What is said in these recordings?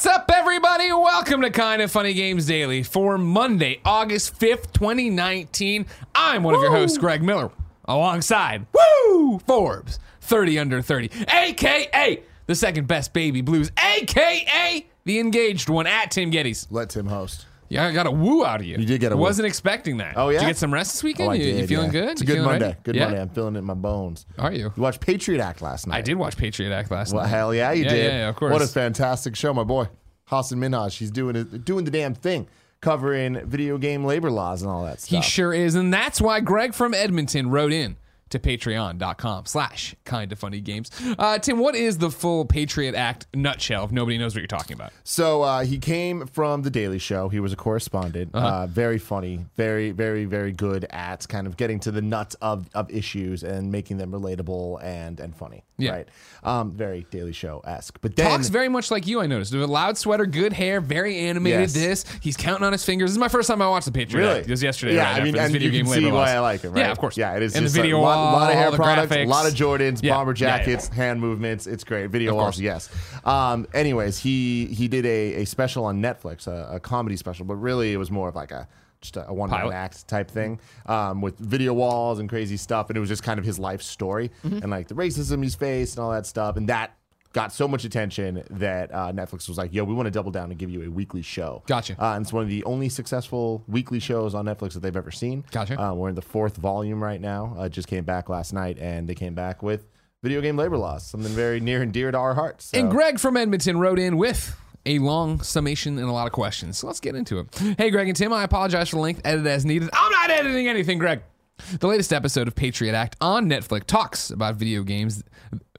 What's up, everybody? Welcome to Kind of Funny Games Daily for Monday, August 5th, 2019. I'm one of your hosts, Greg Miller, alongside Woo Forbes, 30 under 30, aka the second best baby blues, aka the engaged one at Tim Gettys. Let Tim host. Yeah, I got a woo out of you. You did get a woo. Wasn't expecting that. Oh, yeah? Did you get some rest this weekend? Oh, I you, did, you feeling yeah. good? It's a You good feeling Monday. ready? Good yeah? Monday. I'm feeling it in my bones. Are you? You watched Patriot Act last night. I did watch Patriot Act last Well, night. hell yeah, you Yeah, did. yeah, yeah, of course. What a fantastic show, my boy. Hassan Minhaj. He's doing it, doing the damn thing, covering video game labor laws and all that stuff. He stuff. sure is. And that's why Greg from Edmonton wrote in to patreon.com slash kind of funny games. Uh, Tim, what is the full Patriot Act nutshell if nobody knows what you're talking about? So uh, he came from the Daily Show. He was a correspondent. Uh-huh. uh very funny, very, very, very good at kind of getting to the nuts of, of issues and making them relatable and and funny. Yeah. Right. Um, very Daily Show esque. But then Talks very much like you, I noticed. With a loud sweater, good hair, very animated. Yes. This he's counting on his fingers. This is my first time I watched the Patriot Really? Act. It was yesterday. Yeah, right I mean, and video you game can see why I like him, right? Yeah, of course. Yeah, it is And just the video a lot, wall, lot of hair products, a lot of Jordans, Yeah. bomber Yeah, yeah, jackets, hand movements. It's great. Video walls, yes. Um, anyways, he he did a, a special on Netflix, a, a comedy special, but really it was more of like a just a, one man act type thing um, with video walls and crazy stuff, and it was just kind of his life story Mm-hmm. and like the racism he's faced and all that stuff, and that. Got so much attention that uh, Netflix was like, "Yo, we want to double down and give you a weekly show." Gotcha. Uh, and it's one of the only successful weekly shows on Netflix that they've ever seen. Gotcha. Uh, we're in the fourth volume right now. Uh, just came back last night, and they came back with video game labor laws, something very near and dear to our hearts. So- And Greg from Edmonton wrote in with a long summation and a lot of questions. So let's get into it. Hey, Greg and Tim, I apologize for the length. Edit as needed. I'm not editing anything, Greg. The latest episode of Patriot Act on Netflix talks about video games.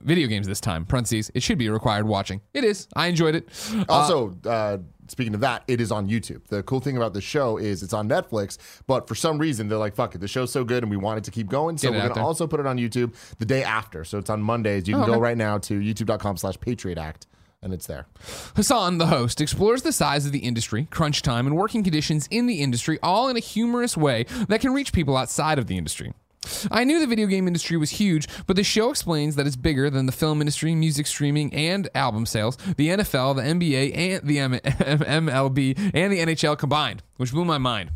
Video games this time. Parentheses. It should be required watching. It is. I enjoyed it. Uh, also, uh, speaking of that, it is on YouTube. The cool thing about the show is it's on Netflix, but for some reason they're like, "Fuck it, the show's so good, and we want it to keep going." So we're gonna also put it on YouTube the day after. So it's on Mondays. You can Oh, go right now to YouTube.com/slash Patriot Act, and it's there. Hassan, the host, explores the size of the industry, crunch time, and working conditions in the industry, all in a humorous way that can reach people outside of the industry. I knew the video game industry was huge, but the show explains that it's bigger than the film industry, music streaming, and album sales, the NFL, the NBA, and the M- MLB, and the NHL combined, which blew my mind.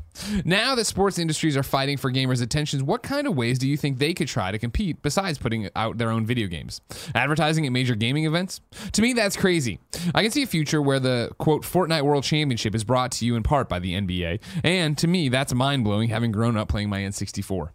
Now that sports industries are fighting for gamers' attentions, what kind of ways do you think they could try to compete besides putting out their own video games? Advertising at major gaming events? To me, that's crazy. I can see a future where the quote Fortnite World Championship is brought to you in part by the NBA, and to me, that's mind blowing having grown up playing my N64.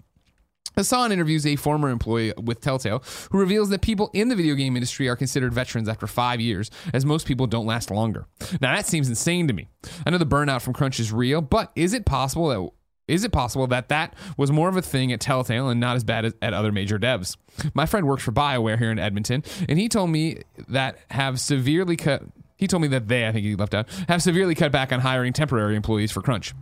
Hassan interviews a former employee with Telltale who reveals that people in the video game industry are considered veterans after five years, as most people don't last longer. Now that seems insane to me. I know the burnout from crunch is real, but is it possible that is it possible that that was more of a thing at Telltale and not as bad as at other major devs? My friend works for BioWare here in Edmonton, and he told me that have severely cut. He told me that they, I think he left out, have severely cut back on hiring temporary employees for crunch.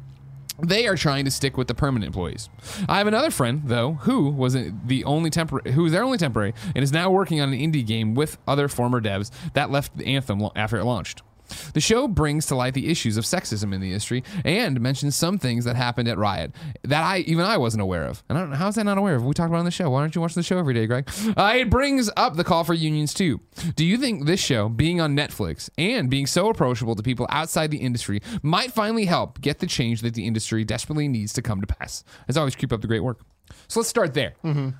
They are trying to stick with the permanent employees. I have another friend though who was the only temporary, who was their only temporary, and is now working on an indie game with other former devs that left Anthem after it launched. The show brings to light the issues of sexism in the industry and mentions some things that happened at Riot that I even I wasn't aware of. And I don't know how's that not aware of. We talked about on the show. Why don't you watch the show every day, Greg? Uh, it brings up the call for unions too. Do you think this show, being on Netflix and being so approachable to people outside the industry, might finally help get the change that the industry desperately needs to come to pass? As always, keep up the great work. So let's start there.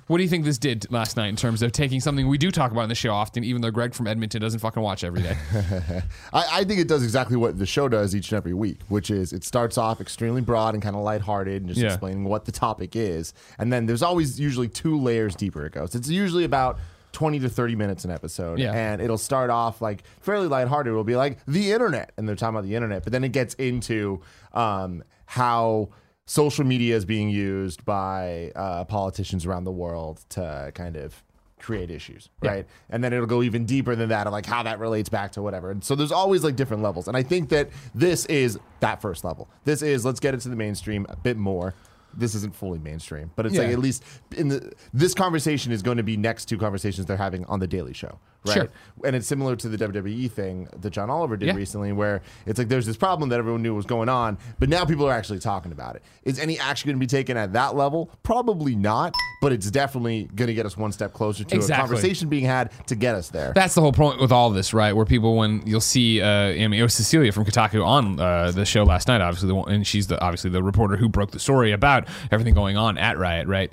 What do you think this did last night in terms of taking something we do talk about in the show often, even though Greg from Edmonton doesn't fucking watch every day? I, I think it does exactly what the show does each and every week, which is it starts off extremely broad and kind of lighthearted and just Yeah. explaining what the topic is. And then there's always usually two layers deeper it goes. It's usually about 20 to 30 minutes an episode. Yeah. And it'll start off like fairly lighthearted. It'll be like the internet. And they're talking about the internet. But then it gets into um, how social media is being used by uh, politicians around the world to kind of create issues, Yeah. right? And then it'll go even deeper than that of like how that relates back to whatever. And so there's always like different levels. And I think that this is that first level. This is let's get it to the mainstream a bit more. this isn't fully mainstream, but it's Yeah. like at least in the this conversation is going to be next to conversations they're having on the Daily Show, right? Sure. And it's similar to the WWE thing that John Oliver did Yeah. recently, where it's like there's this problem that everyone knew was going on, but now people are actually talking about it. Is any action going to be taken at that level? Probably not, but it's definitely going to get us one step closer to Exactly. a conversation being had to get us there. That's the whole point with all this, right? Where people, when you'll see, uh, I mean, it was Cecilia from Kotaku on uh, the show last night, obviously, the one, and she's the obviously the reporter who broke the story about everything going on at Riot, right?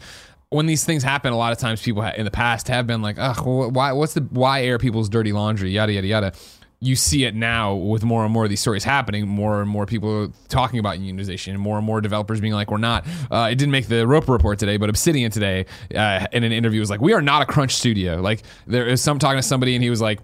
When these things happen, a lot of times people in the past have been like, "Ugh, why? What's the why air people's dirty laundry?" Yada yada yada. You see it now with more and more of these stories happening, more and more people talking about unionization, and more and more developers being like, "We're not." Uh, it didn't make the Roper report today, but Obsidian today uh, in an interview was like, "We are not a crunch studio." Like there is some talking to somebody, and he was like.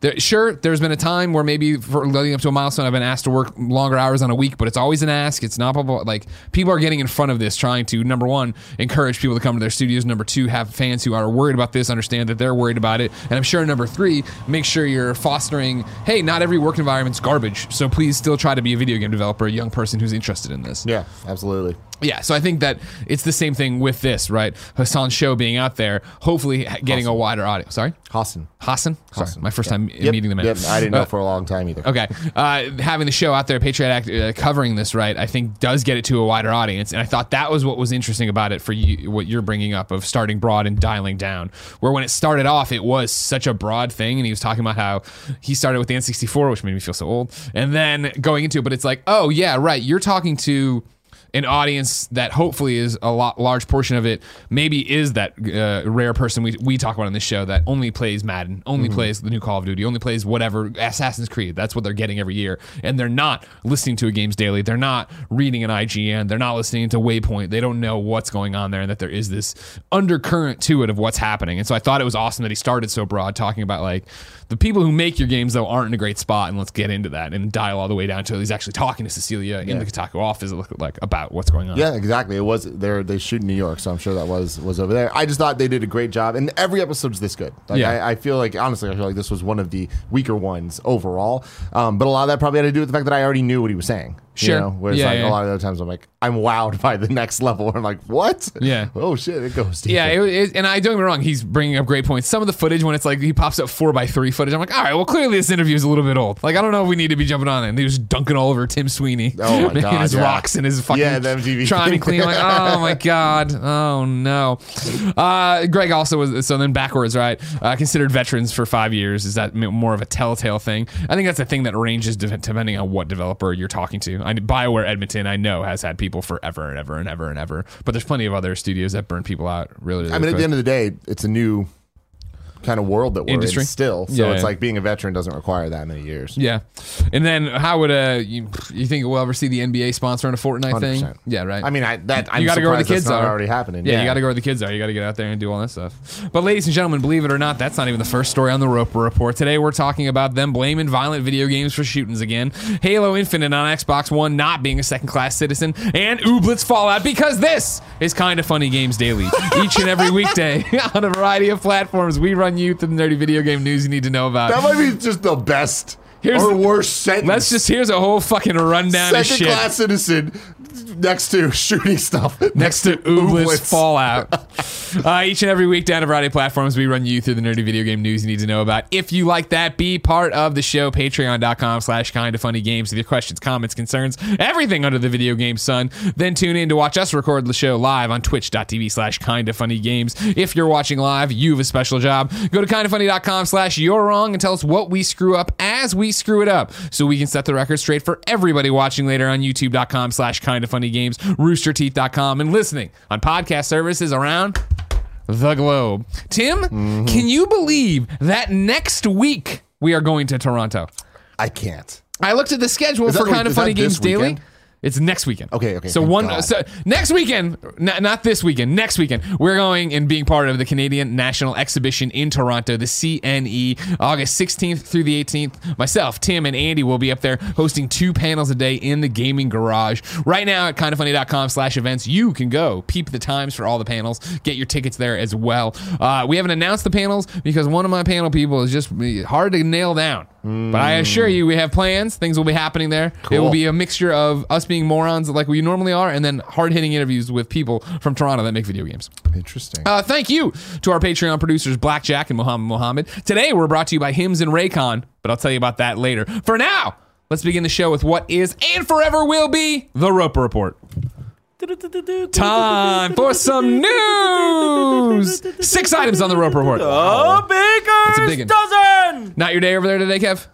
There, sure, there's been a time where maybe for leading up to a milestone, I've been asked to work longer hours on a week, but it's always an ask. It's not blah, blah, like people are getting in front of this, trying to number one encourage people to come to their studios. Number two, have fans who are worried about this understand that they're worried about it, and I'm sure number three, make sure you're fostering. Hey, not every work environment's garbage, so please still try to be a video game developer, a young person who's interested in this. yeah, absolutely. Yeah, so I think that it's the same thing with this, right? Hassan's show being out there, hopefully getting a wider audience. Sorry, Hassan. Hassan. Sorry, Hassan. my first time Yep, meeting the man. Yep, I didn't know Uh, for a long time either. Okay, uh, having the show out there, Patriot Act uh, covering this, right? I think does get it to a wider audience, and I thought that was what was interesting about it for you, what you're bringing up of starting broad and dialing down. Where when it started off, it was such a broad thing, and he was talking about how he started with the N64, which made me feel so old, and then going into it, but it's like, oh yeah, right, you're talking to an audience that hopefully is a lot large portion of it maybe is that uh, rare person we, we talk about on this show that only plays Madden, only plays the new Call of Duty, only plays whatever Assassin's Creed. That's what they're getting every year, and they're not listening to a games daily. They're not reading an IGN. They're not listening to Waypoint. They don't know what's going on there, and that there is this undercurrent to it of what's happening. And so I thought it was awesome that he started so broad, talking about like the people who make your games though aren't in a great spot, and let's get into that and dial all the way down to he's actually talking to Cecilia in the Kotaku office like about what's going on. Yeah, exactly. It was there. They shoot in New York, so I'm sure that was was over there. I just thought they did a great job, and every episode's this good. Like Yeah. I, I feel like honestly, I feel like this was one of the weaker ones overall. Um, but a lot of that probably had to do with the fact that I already knew what he was saying. Sure. You know? Whereas Yeah, like yeah. a lot of the other times I'm like, I'm wowed by the next level. I'm like, what? Yeah. Oh shit, it goes. deep. Yeah, it, it, and I don't get me wrong. He's bringing up great points. Some of the footage when it's like he pops up four by three footage, I'm like, all right, well, clearly this interview is a little bit old. Like, I don't know if we need to be jumping on it. And he was dunking all over Tim Sweeney. Oh, my God, his yeah. rocks and his fucking Yeah, the MTV trying to clean. Like, oh my god, oh no. Uh, Greg also was so then backwards, right? Uh, considered veterans for five years. Is that more of a telltale thing? I think that's a thing that ranges depending on what developer you're talking to. I Bioware Edmonton, I know has had people forever and ever and ever and ever, but there's plenty of other studios that burn people out really. really I mean, at the end of the day, it's a new kind of world that we're Industry. in still. So Yeah, it's yeah. like being a veteran doesn't require that many years. Yeah, and then how would uh you, you think we'll ever see the NBA sponsoring a Fortnite thing? 100%. Yeah, right. I mean, I that I'm you got to go where the kids are. already happening. Yeah, you got to go where the kids are. You got to get out there and do all that stuff. But ladies and gentlemen, believe it or not, that's not even the first story on the Roper Report. Today we're talking about them blaming violent video games for shootings again, Halo Infinite on Xbox One not being a second-class citizen, and Ooblets Fallout because this is kind of funny games daily. Each and every weekday on a variety of platforms, we run you through the nerdy video game news you need to know about. That might be just the best Here's or worst sentence. Let's just here's a whole fucking rundown of second shit. class citizen next to shooting stuff next to Ooblets Ooblets. Fallout. uh, each and every week down a variety of platforms, we run you through the nerdy video game news you need to know about. If you like that, be part of the show. Patreon.com slash kind of funny games with your questions, comments, concerns, everything under the video game sun. Then tune in to watch us record the show live on twitch.tv slash kind of funny games. If you're watching live, you have a special job. Go to kindafunny.com slash you're wrong and tell us what we screw up as we screw it up so we can set the record straight for everybody watching later on youtube.com slash kind of funny games, roosterteeth.com, and listening on podcast services around the globe. Tim, can you believe that next week we are going to Toronto? I can't. I looked at the schedule for like- Kind of Funny Games Daily. weekend? It's next weekend. Okay, okay, So one, God. so next weekend, not, not this weekend, next weekend, we're going and being part of the Canadian National Exhibition in Toronto, the CNE, August 16th through the 18th. Myself, Tim, and Andy will be up there hosting two panels a day in the gaming garage. Right now at kindafunny.com slash events, you can go peep the times for all the panels, get your tickets there as well. Uh, we haven't announced the panels because one of my panel people is just hard to nail down. But I assure you, we have plans. Things will be happening there. It will be a mixture of us being morons like we normally are, and then hard hitting interviews with people from Toronto that make video games. Interesting. Uh, thank you to our Patreon producers, Blackjack and Mohammed Mohammed. Today, we're brought to you by Hims and Raycon, but I'll tell you about that later. For now, let's begin the show with what is and forever will be the Roper Report. Time for some news. Six items on the Roper Report. Oh, It's a big dozen. Not your day over there today, Kev?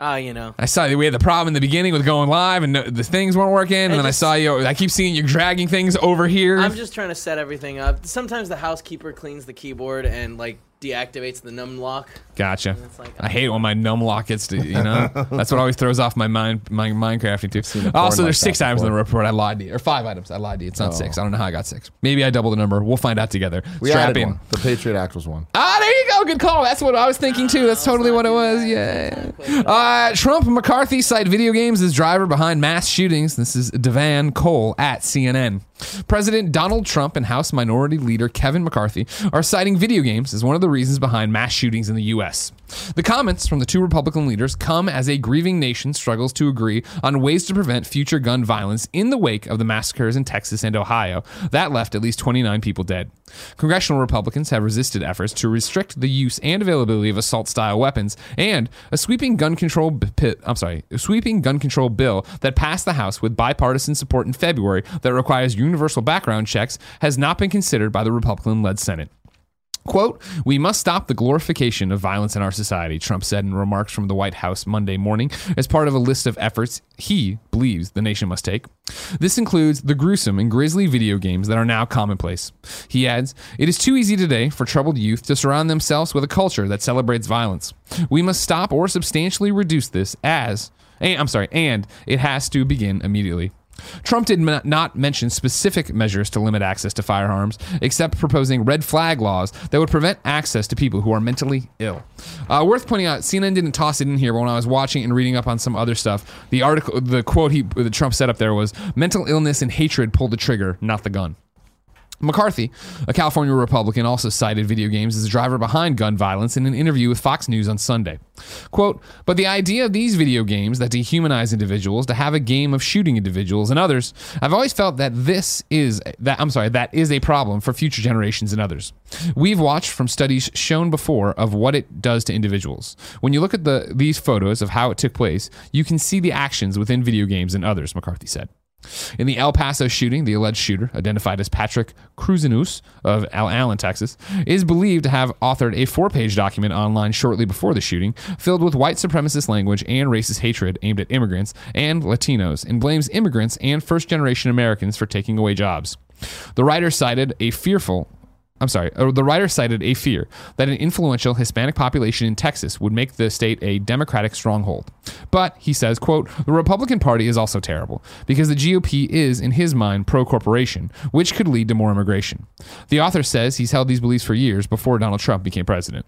Ah, you know. I saw that we had the problem in the beginning with going live and no, the things weren't working. And then I saw you. I keep seeing you dragging things over here. I'm just trying to set everything up. Sometimes the housekeeper cleans the keyboard and like deactivates the num lock. Gotcha. It's like- I hate when my num lock gets to, you know, that's what always throws off my mind, my Minecrafting too. porn Also, there's six that items in the report. I lied to you. Or five items. I lied to you. It's not six. I don't know how I got six. Maybe I doubled the number. We'll find out together. we Strap added in. one. The Patriot Act was one. Ah, there you go. Good call. That's what I was thinking too. That's totally what it was. Yeah. Uh, Trump McCarthy cite video games as driver behind mass shootings. This is Devan Cole at CNN. President Donald Trump and House Minority Leader Kevin McCarthy are citing video games as one of the reasons behind mass shootings in the U.S. The comments from the two Republican leaders come as a grieving nation struggles to agree on ways to prevent future gun violence in the wake of the massacres in Texas and Ohio that left at least 29 people dead. Congressional Republicans have resisted efforts to restrict the use and availability of assault-style weapons, and a sweeping gun control b- pi- I'm sorry, sweeping gun control bill that passed the House with bipartisan support in February that requires universal background checks has not been considered by the Republican-led Senate. Quote, we must stop the glorification of violence in our society, Trump said in remarks from the White House Monday morning as part of a list of efforts he believes the nation must take. This includes the gruesome and grisly video games that are now commonplace. He adds, it is too easy today for troubled youth to surround themselves with a culture that celebrates violence. We must stop or substantially reduce this as, and, I'm sorry, and it has to begin immediately. Trump did not mention specific measures to limit access to firearms, except proposing red flag laws that would prevent access to people who are mentally ill. Uh, worth pointing out, CNN didn't toss it in here, but when I was watching and reading up on some other stuff, the article, the quote he, that Trump set up there was, "Mental illness and hatred pulled the trigger, not the gun." McCarthy, a California Republican, also cited video games as a driver behind gun violence in an interview with Fox News on Sunday. Quote, but the idea of these video games that dehumanize individuals to have a game of shooting individuals and others, I've always felt that this is that I'm sorry, that is a problem for future generations and others. We've watched from studies shown before of what it does to individuals. When you look at the these photos of how it took place, you can see the actions within video games and others, McCarthy said. In the El Paso shooting, the alleged shooter, identified as Patrick Crusius of Al Allen, Texas, is believed to have authored a four page document online shortly before the shooting filled with white supremacist language and racist hatred aimed at immigrants and Latinos and blames immigrants and first generation Americans for taking away jobs. The writer cited a fearful I'm sorry, uh, the writer cited a fear that an influential Hispanic population in Texas would make the state a Democratic stronghold. But he says, quote, the Republican Party is also terrible because the GOP is, in his mind, pro corporation, which could lead to more immigration. The author says he's held these beliefs for years before Donald Trump became president.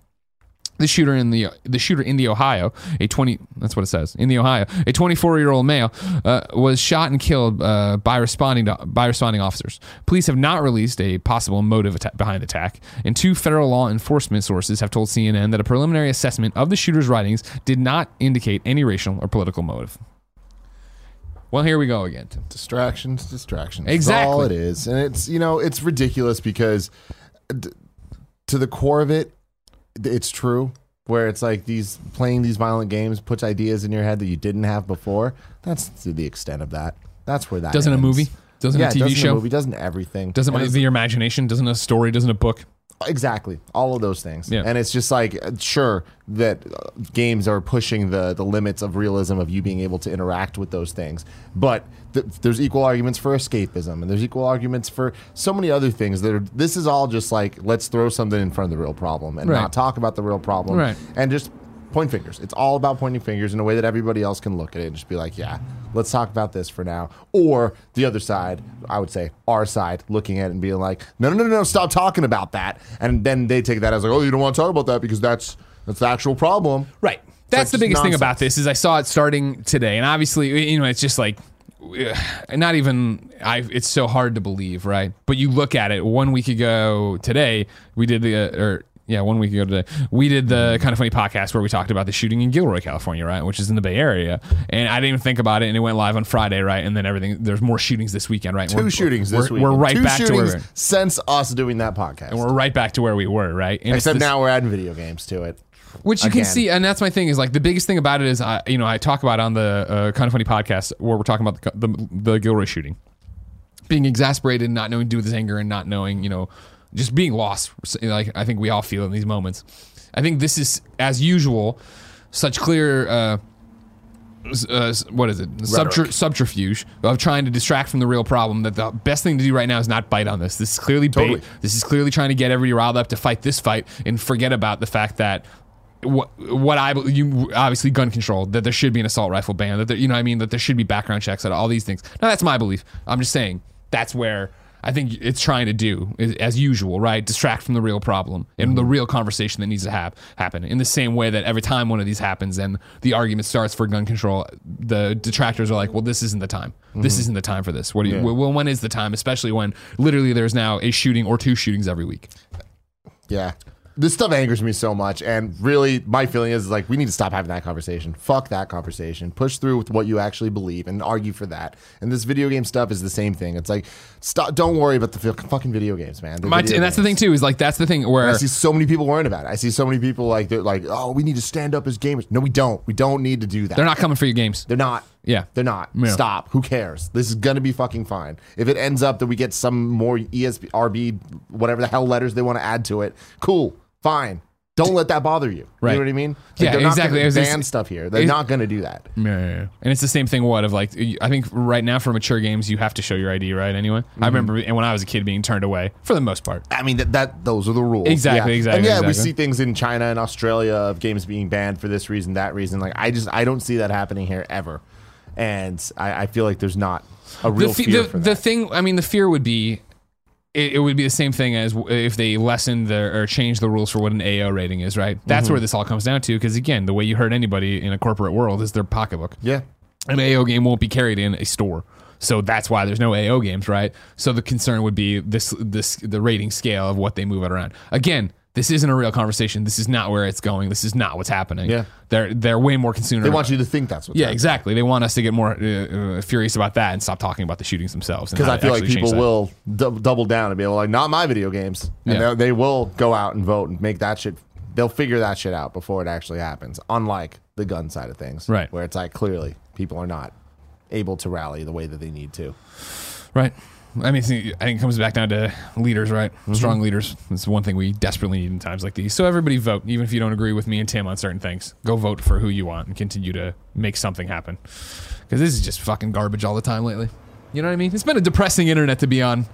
The shooter in the the shooter in the Ohio, a twenty that's what it says in the Ohio, a 24 year old male uh, was shot and killed uh, by responding to, by responding officers. Police have not released a possible motive atta- behind the attack, and two federal law enforcement sources have told CNN that a preliminary assessment of the shooter's writings did not indicate any racial or political motive. Well, here we go again. Distractions, distractions. That's Exactly. all it is, and it's you know it's ridiculous because d- to the core of it, it's true. Where it's like these playing these violent games puts ideas in your head that you didn't have before. That's to the extent of that. That's where that Doesn't a movie? Doesn't yeah, a TV doesn't show? A movie doesn't everything. Doesn't my, your imagination? Doesn't a story? Doesn't a book? Exactly, all of those things. Yeah. And it's just like uh, sure that uh, games are pushing the the limits of realism of you being able to interact with those things, but th- there's equal arguments for escapism, and there's equal arguments for so many other things that are. This is all just like let's throw something in front of the real problem and Right. not talk about the real problem, Right. And just point fingers. It's all about pointing fingers in a way that everybody else can look at it and just be like, yeah, let's talk about this for now. Or the other side, I would say our side, looking at it and being like, no, no, no, no, stop talking about that. And then they take that as like, oh, you don't want to talk about that because that's that's the actual problem. Right. That's like the biggest thing about this is I saw it starting today, and obviously, you know, it's just like not even I. It's so hard to believe, right? But you look at it. One week ago today, we did the uh, or yeah, one week ago today, we did the kind of funny podcast where we talked about the shooting in Gilroy, California, right, which is in the Bay Area, and I didn't even think about it, and it went live on Friday, right, and then everything. There's more shootings this weekend, right? Two We're- shootings this we're, week. We're right Two back to where since us doing that podcast. And we're right back to where we were, right? And Except this- now we're adding video games to it. which you can see, and that's my thing is like the biggest thing about it is I, you know, I talk about on the uh, kind of funny podcast where we're talking about the, the the Gilroy shooting, being exasperated, and not knowing to do with his anger, and not knowing, you know, just being lost. Like I think we all feel in these moments. I think this is as usual, such clear. Uh, uh, what is it? Subter- subterfuge of trying to distract from the real problem. That the best thing to do right now is not bite on this. This is clearly bait. This is clearly trying to get everybody riled up to fight this fight and forget about the fact that what what I you obviously gun control that there should be an assault rifle ban that there, you know what I mean that there should be background checks at all these things. Now that's my belief. I'm just saying that's where I think it's trying to do as usual, right? Distract from the real problem and the mm-hmm. real conversation that needs to have happen. In the same way that every time one of these happens and the argument starts for gun control, the detractors are like, "Well, this isn't the time. This mm-hmm. isn't the time for this. What do you? Well, when is the time? Especially when literally there's now a shooting or two shootings every week. Yeah. This stuff angers me so much. And really, my feeling is like, we need to stop having that conversation. Fuck that conversation. Push through with what you actually believe and argue for that. And this video game stuff is the same thing. It's like, stop, don't worry about the fucking video games, man. Video and that's the thing too is like that's the thing where I see so many people worrying about it. I see so many people like, they're like, oh, we need to stand up as gamers. No, we don't. We don't need to do that. they're not coming for your games. They're not. Yeah. They're not. Yeah. Stop. Who cares? This is gonna be fucking fine. If it ends up that we get some more ESP, RB, whatever the hell letters they want to add to it, cool, fine. Don't let that bother you. Right. You know what I mean? Yeah, they're not exactly. gonna ban stuff here. They're not gonna do that. Yeah, yeah, yeah. And it's the same thing. What of like? I think right now for mature games, you have to show your ID, right? Anyway, Mm-hmm. I remember and when I was a kid being turned away for the most part. I mean that, that those are the rules. Exactly, Yeah. exactly, And yeah, we see things in China and Australia of games being banned for this reason, that reason. Like I just I don't see that happening here ever. And I, I feel like there's not a real the, fe- fear the, for the thing, I mean, the fear would be. It, it would be the same thing as if they lessened the, or changed the rules for what an AO rating is, right? That's Mm-hmm. where this all comes down to. Because again, the way you hurt anybody in a corporate world is their pocketbook. yeah. an AO game won't be carried in a store. So that's why there's no AO games, right? So the concern would be this this the rating scale of what they move it around. Again, this isn't a real conversation. This is not where it's going. This is not what's happening. Yeah. They're they're way more concerned. They want you to think that's what's Yeah, happening. exactly. They want us to get more uh, uh, furious about that and stop talking about the shootings themselves. because I feel like people will d- double down and be like, not my video games, and Yeah. they they will go out and vote and make that shit. They'll figure that shit out before it actually happens. Unlike the gun side of things, Right. Where it's like clearly people are not able to rally the way that they need to. Right. I mean, see, I think it comes back down to leaders, right? Mm-hmm. Strong leaders. It's one thing we desperately need in times like these. So everybody vote, even if you don't agree with me and Tim on certain things. Go vote for who you want and continue to make something happen. Because this is just fucking garbage all the time lately. You know what I mean? It's been a depressing internet to be on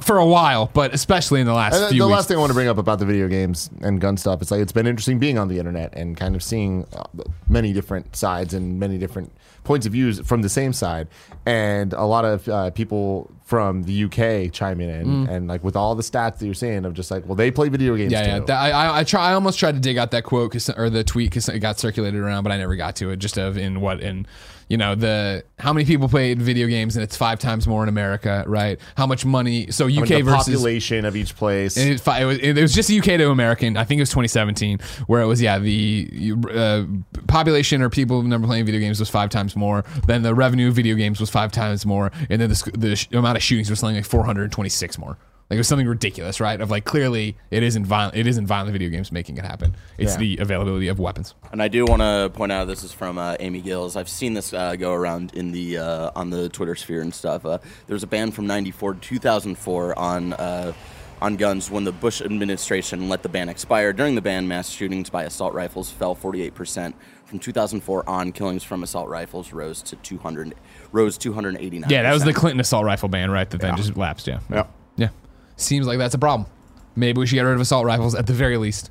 for a while, but especially in the last And the weeks. last thing I want to bring up about the video games and gun stuff, it's like it's been interesting being on the internet and kind of seeing uh, many different sides and many different points of views from the same side, and a lot of uh, people from the UK chiming in Mm. and like with all the stats that you're saying of just like, well, they play video games yeah, too. yeah. That- I, I, try. I almost tried to dig out that quote or the tweet because it got circulated around, but I never got to it. Just of in what in, you know, the how many people played video games and it's five times more in America, right? How much money? So I mean, UK the versus population of each place. And it, it, was, it was just UK to American. I think it was 2017, where it was yeah the uh, population or people number playing video games was five times more. Then the revenue of video games was five times more, and then the, the sh- amount of shootings was something like 426 more. Like it was something ridiculous, right? Of like clearly it isn't violent. It isn't violent video games making it happen. It's Yeah. the availability of weapons. And I do want to point out this is from uh, Amy Gills. I've seen this uh, go around in the uh, on the Twitter sphere and stuff. Uh, there was a ban from '94 to 2004 on uh, on guns when the Bush administration let the ban expire. During the ban, mass shootings by assault rifles fell 48 percent. From 2004 on, killings from assault rifles rose to 200 rose 289. Yeah, that was the Clinton assault rifle ban, right? That then just lapsed. Yeah. yeah. Seems like that's a problem. Maybe we should get rid of assault rifles at the very least.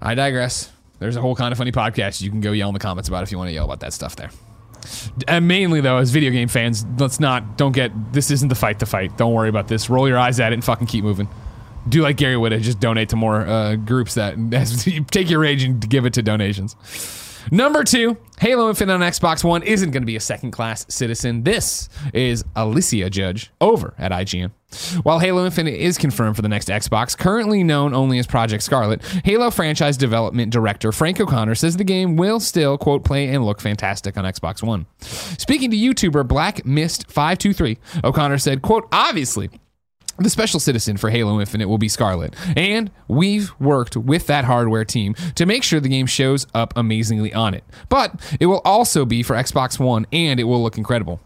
I digress. There's a whole kind of funny podcast you can go yell in the comments about if you want to yell about that stuff there. And mainly though, as video game fans, let's not don't get this isn't the fight to fight. Don't worry about this. Roll your eyes at it and fucking keep moving. Do like Gary would just donate to more uh, groups that take your rage and give it to donations. Number two, Halo Infinite on Xbox One isn't going to be a second class citizen. This is Alysia Judge over at IGN. While Halo Infinite is confirmed for the next Xbox, currently known only as Project Scarlett, Halo franchise development director Frank O'Connor says the game will still, quote, play and look fantastic on Xbox One. Speaking to YouTuber Black Mist 523, O'Connor said, quote, obviously, the special citizen for Halo Infinite will be Scarlett, and we've worked with that hardware team to make sure the game shows up amazingly on it. But it will also be for Xbox One, and it will look incredible.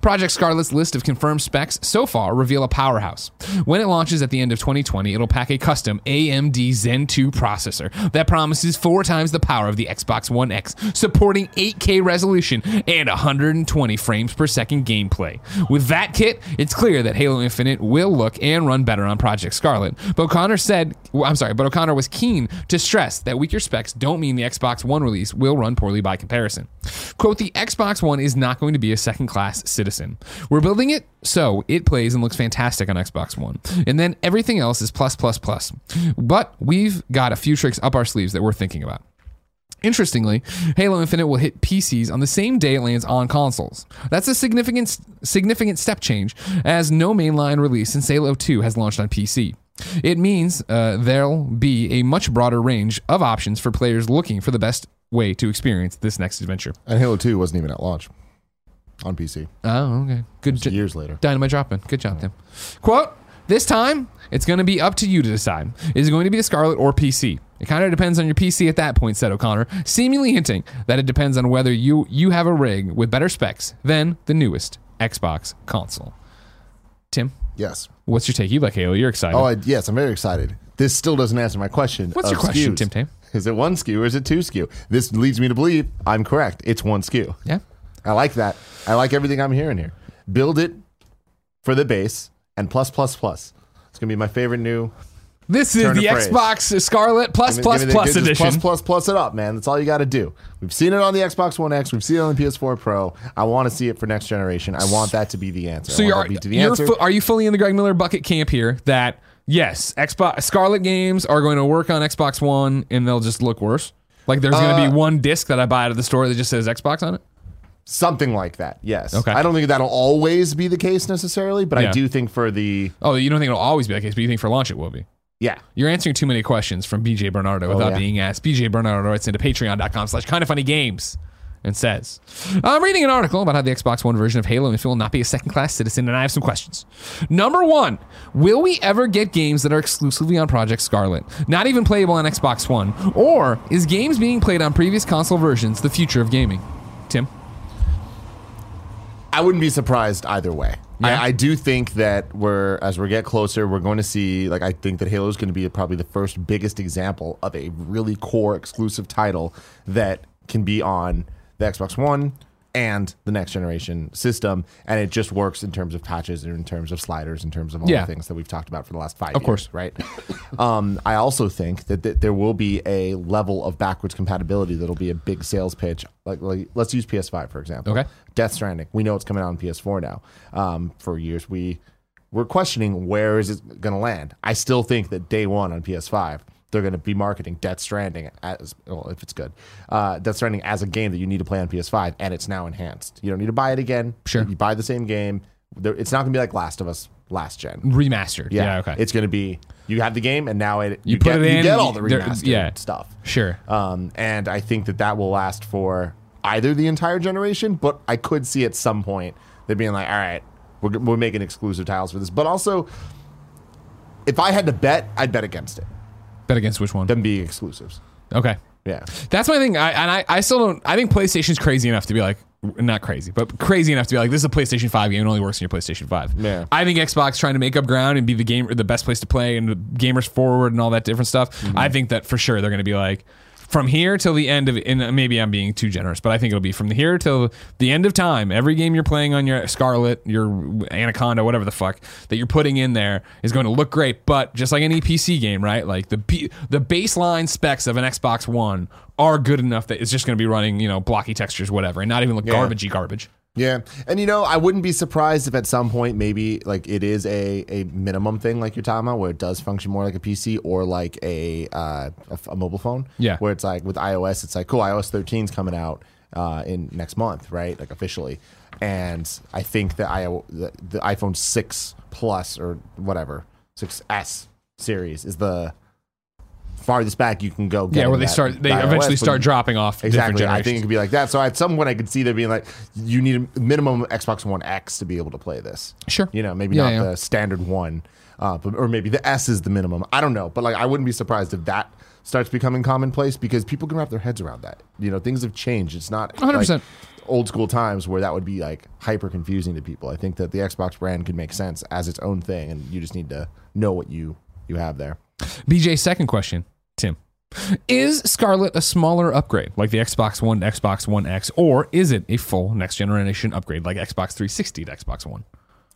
Project Scarlett's list of confirmed specs so far reveal a powerhouse. When it launches at the end of 2020, it'll pack a custom AMD Zen 2 processor that promises four times the power of the Xbox One X, supporting 8K resolution and 120 frames per second gameplay. With that kit, it's clear that Halo Infinite will look and run better on Project Scarlett. But O'Connor said, I'm sorry, but O'Connor was keen to stress that weaker specs don't mean the Xbox One release will run poorly by comparison. Quote, the Xbox One is not going to be a second class citizen. We're building it so it plays and looks fantastic on Xbox One. And then everything else is plus, plus, plus. But we've got a few tricks up our sleeves that we're thinking about. Interestingly, Halo Infinite will hit PCs on the same day it lands on consoles. That's a significant significant step change, as no mainline release since Halo 2 has launched on PC. It means uh, there'll be a much broader range of options for players looking for the best way to experience this next adventure. And Halo 2 wasn't even at launch on PC. Oh, okay. Good. j- Years later. Dynamite dropping. Good job, Tim. Quote, this time, it's going to be up to you to decide. Is it going to be a Scarlett or PC? It kind of depends on your PC at that point, said O'Connor, seemingly hinting that it depends on whether you, you have a rig with better specs than the newest Xbox console. Tim, Yes. what's your take? You like Halo. You're excited. Oh, I, yes, I'm very excited. This still doesn't answer my question. What's of your question, SKUs. Tim Tam? Is it one SKU or is it two SKU? This leads me to believe I'm correct. It's one SKU. yeah. I like that. I like everything I'm hearing here. Build it for the base and plus plus plus. It's gonna be my favorite new. This is the. Xbox Scarlett Plus Give me- give me Plus edition. Plus plus plus it up, man. That's all you got to do. We've seen it on the Xbox One X. We've seen it on the PS4 Pro. I want to see it for next generation. I want that to be the answer. So you're, to the answer. fu- are you fully in the Greg Miller bucket camp here that yes, Xbox Scarlett games are going to work on Xbox One and they'll just look worse? Like there's going to Uh, be one disc that I buy out of the store that just says Xbox on it? Something like that. Yes. Okay. I don't think that'll always be the case necessarily, but Yeah. I do think for the Oh, you don't think it'll always be the case, but you think for launch it will be. yeah. You're answering too many questions from BJ Bernardo oh, without Oh, yeah. being asked. BJ Bernardo writes into patreon.com slash kind of funny games and says, I'm reading an article about how the Xbox One version of Halo Infinite will not be a second class citizen, and I have some questions. Number one, will we ever get games that are exclusively on Project Scarlett, not even playable on Xbox One? Or is games being played on previous console versions the future of gaming? I wouldn't be surprised either way. Yeah. I, I do think that we're as we get closer, we're going to see. Like I think that Halo is going to be probably the first biggest example of a really core exclusive title that can be on the Xbox One and the next generation system, and it just works in terms of patches and in terms of sliders, in terms of all Yeah. the things that we've talked about for the last five. Of years, course. right? um, I also think that th- there will be a level of backwards compatibility that'll be a big sales pitch. Like, like let's use PS5 for example. Okay. Death Stranding. We know it's coming out on PS4 now. Um, for years, we we're questioning where is it going to land. I still think that day one on PS5, they're going to be marketing Death Stranding as well if it's good. Uh, Death Stranding as a game that you need to play on PS5, and it's now enhanced. You don't need to buy it again. Sure. you buy the same game. It's not going to be like Last of Us last gen. Remastered. Yeah, Yeah, okay. It's going to be you have the game, and now it You put get, it you in, get all the remastered yeah. stuff. sure. Um, and I think that that will last for either the entire generation, but I could see at some point they're being like, all right, we're, we're making exclusive titles for this. But also, if I had to bet, I'd bet against it, Bet against which one? them being exclusives. Okay. Yeah. That's my thing. I, and I, I still don't. I think PlayStation's crazy enough to be like, not crazy, but crazy enough to be like, this is a PlayStation 5 game. It only works on your PlayStation 5. Yeah. I think Xbox trying to make up ground and be the game, the best place to play and the gamers forward and all that different stuff. Mm-hmm. I think that for sure they're going to be like, from here till the end of and maybe I'm being too generous, but I think it'll be from here till the end of time. Every game you're playing on your Scarlett, your Anaconda, whatever the fuck that you're putting in there is going to look great. But just like any PC game, right? Like the B, the baseline specs of an Xbox One are good enough that it's just going to be running, you know, blocky textures, whatever, and not even look Yeah. garbagey garbage. Yeah, and you know, I wouldn't be surprised if at some point maybe like it is a a minimum thing like you're talking about, where it does function more like a PC or like a uh, a, a mobile phone. Yeah. where it's like with iOS, it's like cool, iOS 13 is coming out uh, in next month, right? Like officially, and I think that I the, the iPhone 6 Plus or whatever 6S series is the farthest back you can go. Yeah, where they start, they eventually but start dropping off. Exactly. I think it could be like that. So at some point, I could see there being like, you need a minimum Xbox One X to be able to play this. Sure. You know, maybe Yeah, not yeah. the standard one, uh, but, or maybe the S is the minimum. I don't know. But like, I wouldn't be surprised if that starts becoming commonplace because people can wrap their heads around that. You know, things have changed. It's not 100%. like old school times where that would be like hyper confusing to people. I think that the Xbox brand could make sense as its own thing, and you just need to know what you you have there. BJ, second question, Tim. Is Scarlett a smaller upgrade like the Xbox One to Xbox One X, or is it a full next generation upgrade like Xbox 360 to Xbox One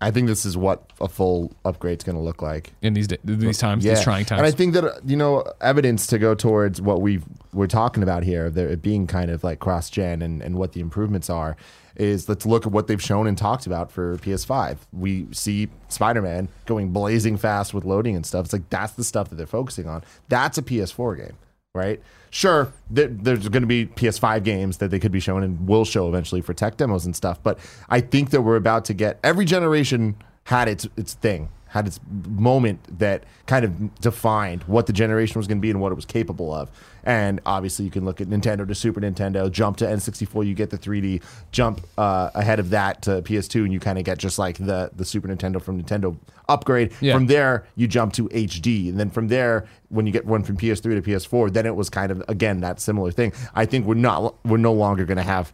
I think this is what a full upgrade's going to look like. in these da- these times, these trying times? And I think that uh, you know evidence to go towards what we we're talking about here, there it being kind of like cross gen and and what the improvements are, is let's look at what they've shown and talked about for PS5. We see Spider Man going blazing fast with loading and stuff. It's like that's the stuff that they're focusing on. That's a PS4 game, right? Sure, there, there's going to be PS5 games that they could be showing and will show eventually for tech demos and stuff. But I think that we're about to get every generation had its its thing, had its moment that kind of defined what the generation was going to be and what it was capable of. And obviously, you can look at Nintendo to Super Nintendo, jump to N64, you get the 3D, jump uh, ahead of that to PS2, and you kind of get just like the the Super Nintendo from Nintendo upgrade. Yeah. From there, you jump to HD, and then from there, when you get one from PS3 to PS4, then it was kind of again that similar thing. I think we're not we're no longer going to have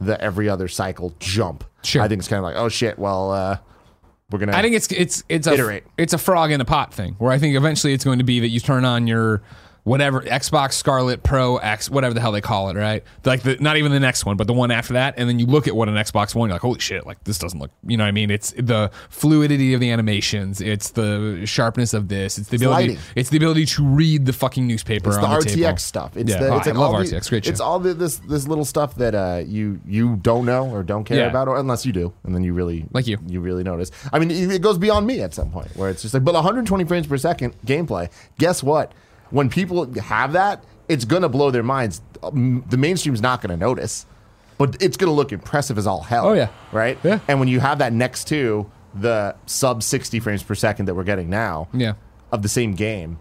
the every other cycle jump. Sure. I think it's kind of like, oh shit, well, uh, we're gonna. I think it's it's it's a it's a frog in a pot thing where I think eventually it's going to be that you turn on your whatever Xbox Scarlett Pro X whatever the hell they call it right like the not even the next one but the one after that and then you look at what an Xbox One you're like holy shit like this doesn't look you know what I mean it's the fluidity of the animations it's the sharpness of this it's the ability lighting. it's the ability to read the fucking newspaper It's the on the RTX table. stuff. It's Yeah. the Oh, it's I like love all RTX. The, Great It's show. all the, this this little stuff that uh, you you don't know or don't care Yeah. about, or unless you do, and then you really Like you. you really notice. I mean, it goes beyond me at some point where it's just like, but 120 frames per second gameplay. Guess what? When people have that, it's gonna blow their minds. Um, The mainstream's not gonna notice, but it's gonna look impressive as all hell. Oh, yeah. right. Yeah. And when you have that next to the sub 60 frames per second that we're getting now, Yeah. of the same game,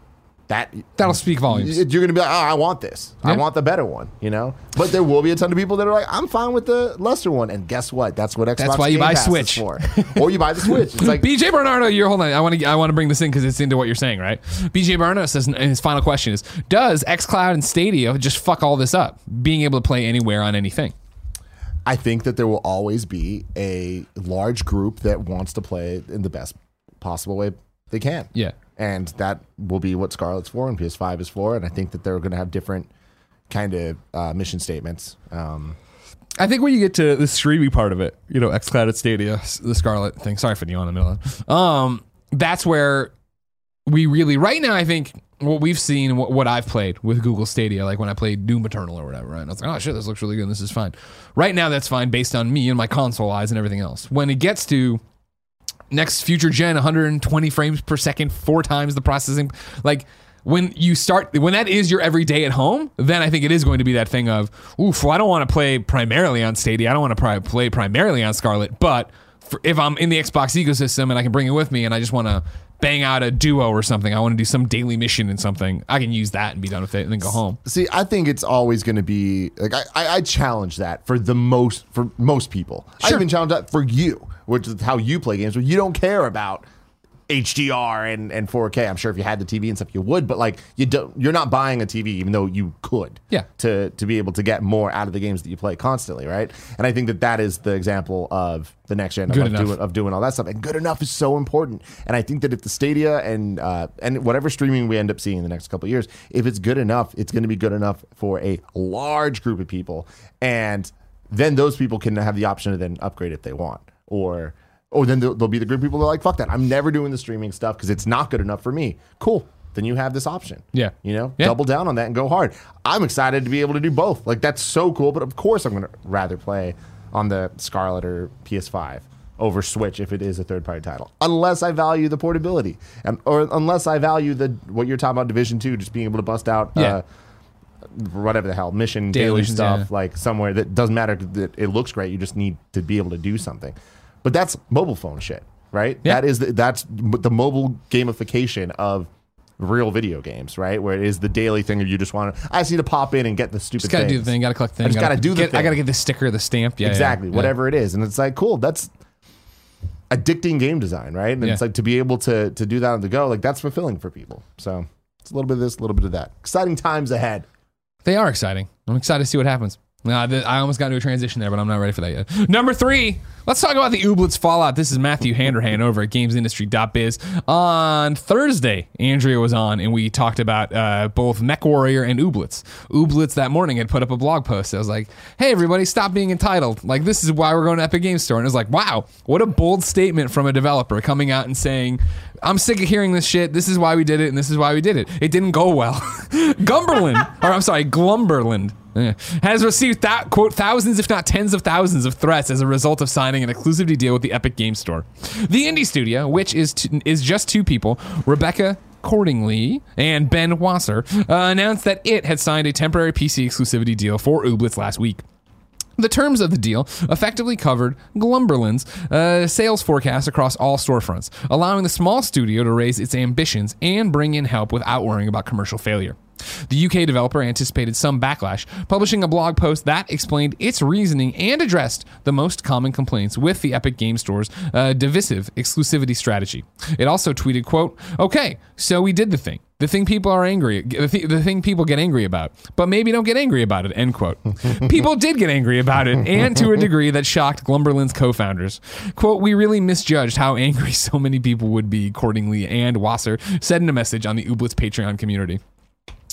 that That'll speak volumes. you're gonna be like, oh, I want this. I want the better one, you know. But there will be a ton of people that are like, I'm fine with the lesser one. And guess what? That's what Xbox. why you Game buy Pass Switch. for, or you buy the Switch. It's like BJ Bernardo, you're hold on. I want to I want to bring this in because it's into what you're saying, right? BJ Bernardo says and his final question is: Does XCloud and Stadia just fuck all this up? Being able to play anywhere on anything. I think that there will always be a large group that wants to play in the best possible way they can. Yeah. And that will be what Scarlett's for and PS5 is for. And I think that they're going to have different kind of uh, mission statements. Um, I think when you get to the streaming part of it, you know, XCloud at Stadia, the Scarlett thing. Sorry for yawn in the middle. Um, that's where we really right now. I think what we've seen, what, what I've played with Google Stadia, like when I played Doom Eternal or whatever, right? And I was like, oh shit, this looks really good. This is fine. Right now, that's fine based on me and my console eyes and everything else. When it gets to next future gen 120 frames per second four times the processing. Like when you start when that is your everyday at home then i think it is going to be that thing of oof well i don't want to play primarily on stadia. I don't want to play primarily on scarlett but if i'm in the xbox ecosystem and i can bring it with me and i just want to bang out a duo or something i want to do some daily mission and something i can use that and be done with it and then go home See, I think it's always going to be like I, I, I challenge that for the most for most people. I Sure. even challenge that for you, which is how you play games. Where you don't care about HDR and, and 4K. I'm sure if you had the TV and stuff, you would, but like you don't. You're not buying a TV, even though you could. Yeah. To to be able to get more out of the games that you play constantly, right? And I think that that is the example of the next gen of, doing of doing all that stuff. And good enough is so important. And I think that if the Stadia and uh, and whatever streaming we end up seeing in the next couple of years, if it's good enough, it's going to be good enough for a large group of people, and then those people can have the option to then upgrade if they want, or or then there'll, there'll be the group of people that are like, fuck that, I'm never doing the streaming stuff because it's not good enough for me. Cool. Then you have this option. Yeah. You know, Yeah. double down on that and go hard. I'm excited to be able to do both. Like that's so cool. But of course, I'm going to rather play on the Scarlett or PS5 over Switch if it is a third party title, unless I value the portability and or unless I value the what you're talking about Division Two, just being able to bust out. Yeah. Uh, whatever the hell mission Daily daily, stuff yeah. like somewhere that doesn't matter that it looks great you just need to be able to do something but that's mobile phone shit right Yeah. that is the, that's the mobile gamification of real video games right where it is the daily thing where you just want to i just need to pop in and get the stupid thing. Just gotta do the things. thing. Gotta collect the thing. I just gotta do the get, I gotta get the sticker, the stamp. Yeah, yeah, exactly yeah. whatever it is and it's like cool that's addicting game design right and Yeah. it's like to be able to to do that on the go like that's fulfilling for people so it's a little bit of this a little bit of that exciting times ahead They are exciting. I'm excited to see what happens. Th- I almost got into a transition there, but I'm not ready for that yet. Number three, let's talk about the Ooblets Fallout. This is Matthew Handrahan over at GamesIndustry.biz. On Thursday, Andrea was on, and we talked about uh, both Mech Warrior and Ooblets. Ooblets that morning had put up a blog post. I was like, hey, everybody, stop being entitled. Like, this is why we're going to Epic Games Store. And it was like, wow, what a bold statement from a developer coming out and saying, I'm sick of hearing this shit. This is why we did it, and this is why we did it. It didn't go well. Gumberland, or I'm sorry, Glumberland, has received that quote thousands, if not tens of thousands, of threats as a result of signing an exclusivity deal with the Epic Game Store. The indie studio, which is t- is just two people, Rebecca. Cordingley and Ben Wasser uh, announced that it had signed a temporary PC exclusivity deal for Ooblets last week. The terms of the deal effectively covered Glumberland's uh, sales forecast across all storefronts, allowing the small studio to raise its ambitions and bring in help without worrying about commercial failure. The UK developer anticipated some backlash, publishing a blog post that explained its reasoning and addressed the most common complaints with the Epic Game Store's uh, divisive exclusivity strategy. It also tweeted, "quote Okay, so we did the thing." The thing people are angry, the, th- the thing people get angry about, but maybe don't get angry about it. End quote. people did get angry about it, and to a degree that shocked Glumberland's co-founders. Quote: We really misjudged how angry so many people would be. Cordingley, and Wasser said in a message on the Ooblets Patreon community.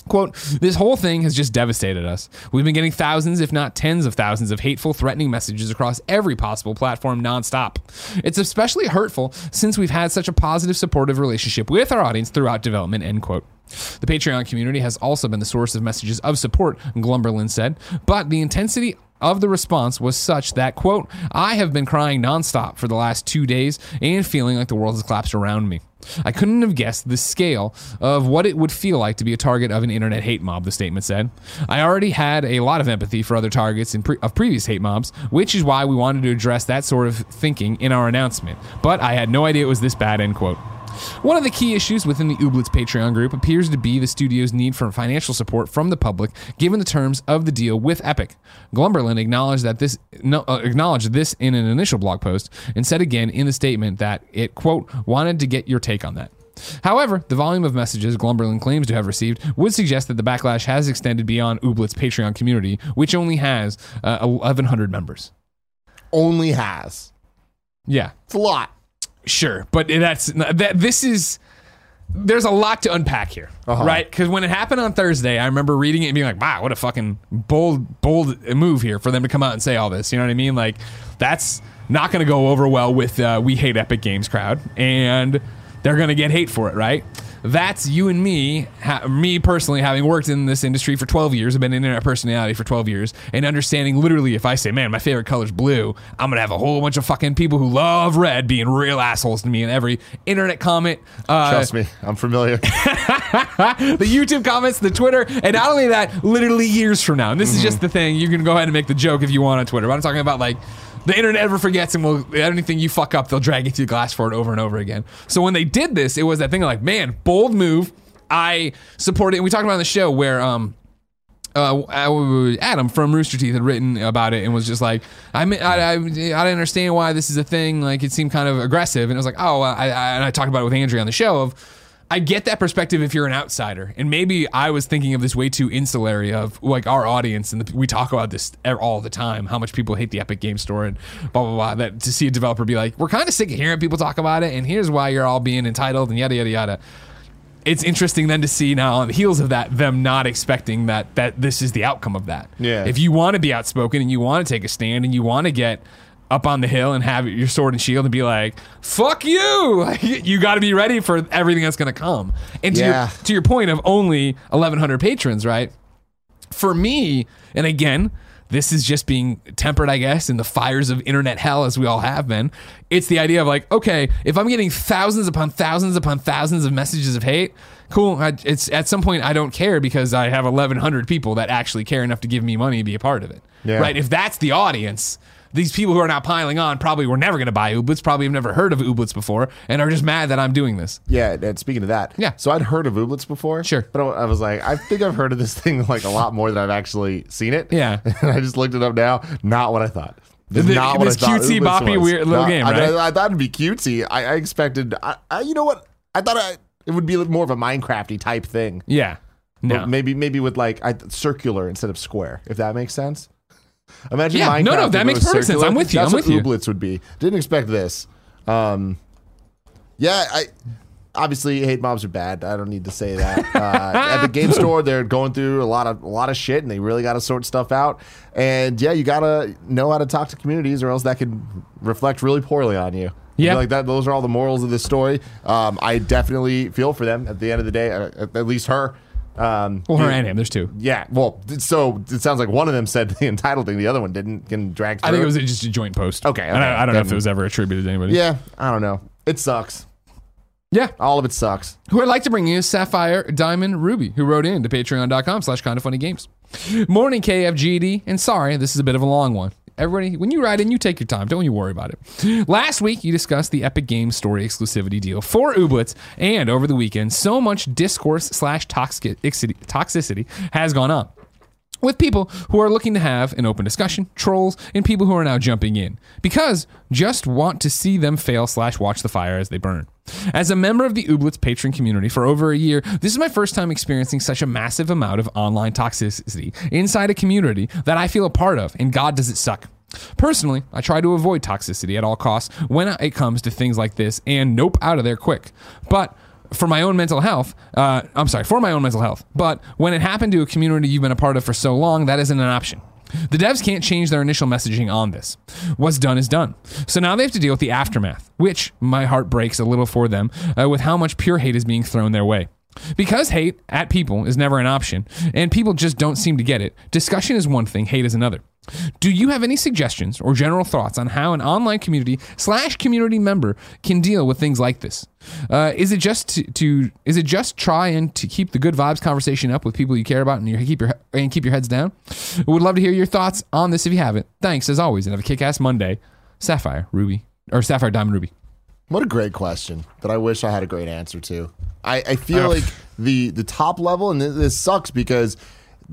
Quote, this whole thing has just devastated us. We've been getting thousands, if not tens of thousands, of hateful, threatening messages across every possible platform nonstop. It's especially hurtful since we've had such a positive, supportive relationship with our audience throughout development, end quote. The Patreon community has also been the source of messages of support, Glumberland said, but the intensity of the response was such that, quote, I have been crying nonstop for the last two days and feeling like the world has collapsed around me. I couldn't have guessed the scale of what it would feel like to be a target of an internet hate mob, the statement said. I already had a lot of empathy for other targets pre- of previous hate mobs, which is why we wanted to address that sort of thinking in our announcement. But I had no idea it was this bad, end quote. One of the key issues within the Ooblets Patreon group appears to be the studio's need for financial support from the public, given the terms of the deal with Epic. Glumberland acknowledged that this no, uh, acknowledged this in an initial blog post and said again in the statement that it quote wanted to get your take on that. However, the volume of messages Glumberland claims to have received would suggest that the backlash has extended beyond Ooblets Patreon community, which only has uh, 1,100 members. only has Yeah, it's a lot Sure, but that's that. This is there's a lot to unpack here, Uh-huh. right? Because when it happened on Thursday, I remember reading it and being like, "Wow, what a fucking bold, bold move here for them to come out and say all this." You know what I mean? Like that's not going to go over well with uh, we hate Epic Games crowd, and they're going to get hate for it, right? That's you and me, ha- me personally, having worked in this industry for 12 years, I've been an internet personality for 12 years, and understanding literally if I say, man, my favorite color's blue, I'm gonna have a whole bunch of fucking people who love red being real assholes to me in every internet comment. Uh, trust me i'm familiar the YouTube comments, the Twitter, and not only that, literally years from now. And this is just the thing. You can go ahead and make the joke if you want on Twitter. But I'm talking about like the internet ever forgets and will anything you fuck up, they'll drag you through glass for it over and over again. So when they did this, it was that thing like, man, bold move. I support it. And we talked about on the show where um uh, Adam from Rooster Teeth had written about it and was just like, I, I, I, I didn't understand why this is a thing. Like, it seemed kind of aggressive. And it was like, oh, I, I, and I talked about it with Andrea on the show of, I get that perspective if you're an outsider. And maybe I was thinking of this way too insulary of like our audience. And the, we talk about this all the time, how much people hate the Epic Game Store and blah, blah, blah. That to see a developer be like, we're kind of sick of hearing people talk about it. And here's why you're all being entitled and yada, yada, yada it's interesting then to see now on the heels of that them not expecting that that this is the outcome of that. Yeah. If you want to be outspoken and you want to take a stand and you want to get up on the hill and have your sword and shield and be like, "Fuck you!" Like, you got to be ready for everything that's going to come. And to Yeah. your to your point of only 1,100 patrons, right? For me, and again, this is just being tempered, I guess, in the fires of internet hell as we all have been. It's the idea of like, okay, if I'm getting thousands upon thousands upon thousands of messages of hate, cool. I, it's at some point I don't care because I have 1,100 people that actually care enough to give me money to be a part of it. Yeah. Right? If that's the audience, these people who are now piling on probably were never going to buy Ooblets, probably have never heard of Ooblets before, and are just mad that I'm doing this. Yeah, and speaking of that, Yeah. So I'd heard of Ooblets before, Sure. but I I was like, I think I've heard of this thing like a lot more than I've actually seen it. Yeah. and I just looked it up now. Not what I thought. This, is The- not what I thought cutesy, Ooblets boppy, was. weird little No, game, I, right? I, I thought it'd be cutesy. I, I expected. I, I, you know what? I thought I, it would be more of a Minecrafty type thing. Yeah. No. But maybe maybe with like I, circular instead of square, if that makes sense. Imagine Yeah, Minecraft. no, no, that makes perfect sense. I'm with you, That's I'm what with you. Ooblets would be. Didn't expect this. Um, yeah, I obviously hate mobs are bad. I don't need to say that. Uh, at the game store, they're going through a lot of a lot of shit, and they really got to sort stuff out. And yeah, you gotta know how to talk to communities, or else that could reflect really poorly on you. Yeah. like that. Those are all the morals of this story. Um, I definitely feel for them. At the end of the day, uh, at least her. Um, well, her and him. There's two. yeah, well, so it sounds like one of them said the entitled thing, the other one didn't. Can drag. Through. I think it was just a joint post. Okay, And I, I don't know if it was ever attributed to anybody. Yeah, I don't know. It sucks. Yeah. All of it sucks. Who I'd like to bring you is Sapphire Diamond Ruby, who wrote in to patreon.com slash kind of funny games. Morning KFGD, and sorry, this is a bit of a long one. Everybody, when you ride in, you take your time. Don't you worry about it. Last week, you discussed the Epic Games Story exclusivity deal for Ooblets, and over the weekend, so much discourse slash toxicity has gone on with people who are looking to have an open discussion, trolls, and people who are now jumping in because just want to see them fail slash watch the fire as they burn. As a member of the Ooblets patron community for over a year, this is my first time experiencing such a massive amount of online toxicity inside a community that I feel a part of, and God does it suck. Personally, I try to avoid toxicity at all costs when it comes to things like this and nope out of there quick. But for my own mental health, uh, I'm sorry, for my own mental health. But when it happened to a community you've been a part of for so long, that isn't an option. The devs can't change their initial messaging on this. What's done is done. So now they have to deal with the aftermath, which my heart breaks a little for them uh, with how much pure hate is being thrown their way. Because hate at people is never an option, and people just don't seem to get it, discussion is one thing, hate is another. Do you have any suggestions or general thoughts on how an online community slash community member can deal with things like this? Uh, is it just to, to is it just try and to keep the good vibes conversation up with people you care about and you keep your and keep your heads down? Would love to hear your thoughts on this if you haven't. Thanks as always, and have a kick-ass Monday. Sapphire Ruby or Sapphire Diamond Ruby. What a great question that I wish I had a great answer to. I, I feel Oh. like the the top level, and this, this sucks because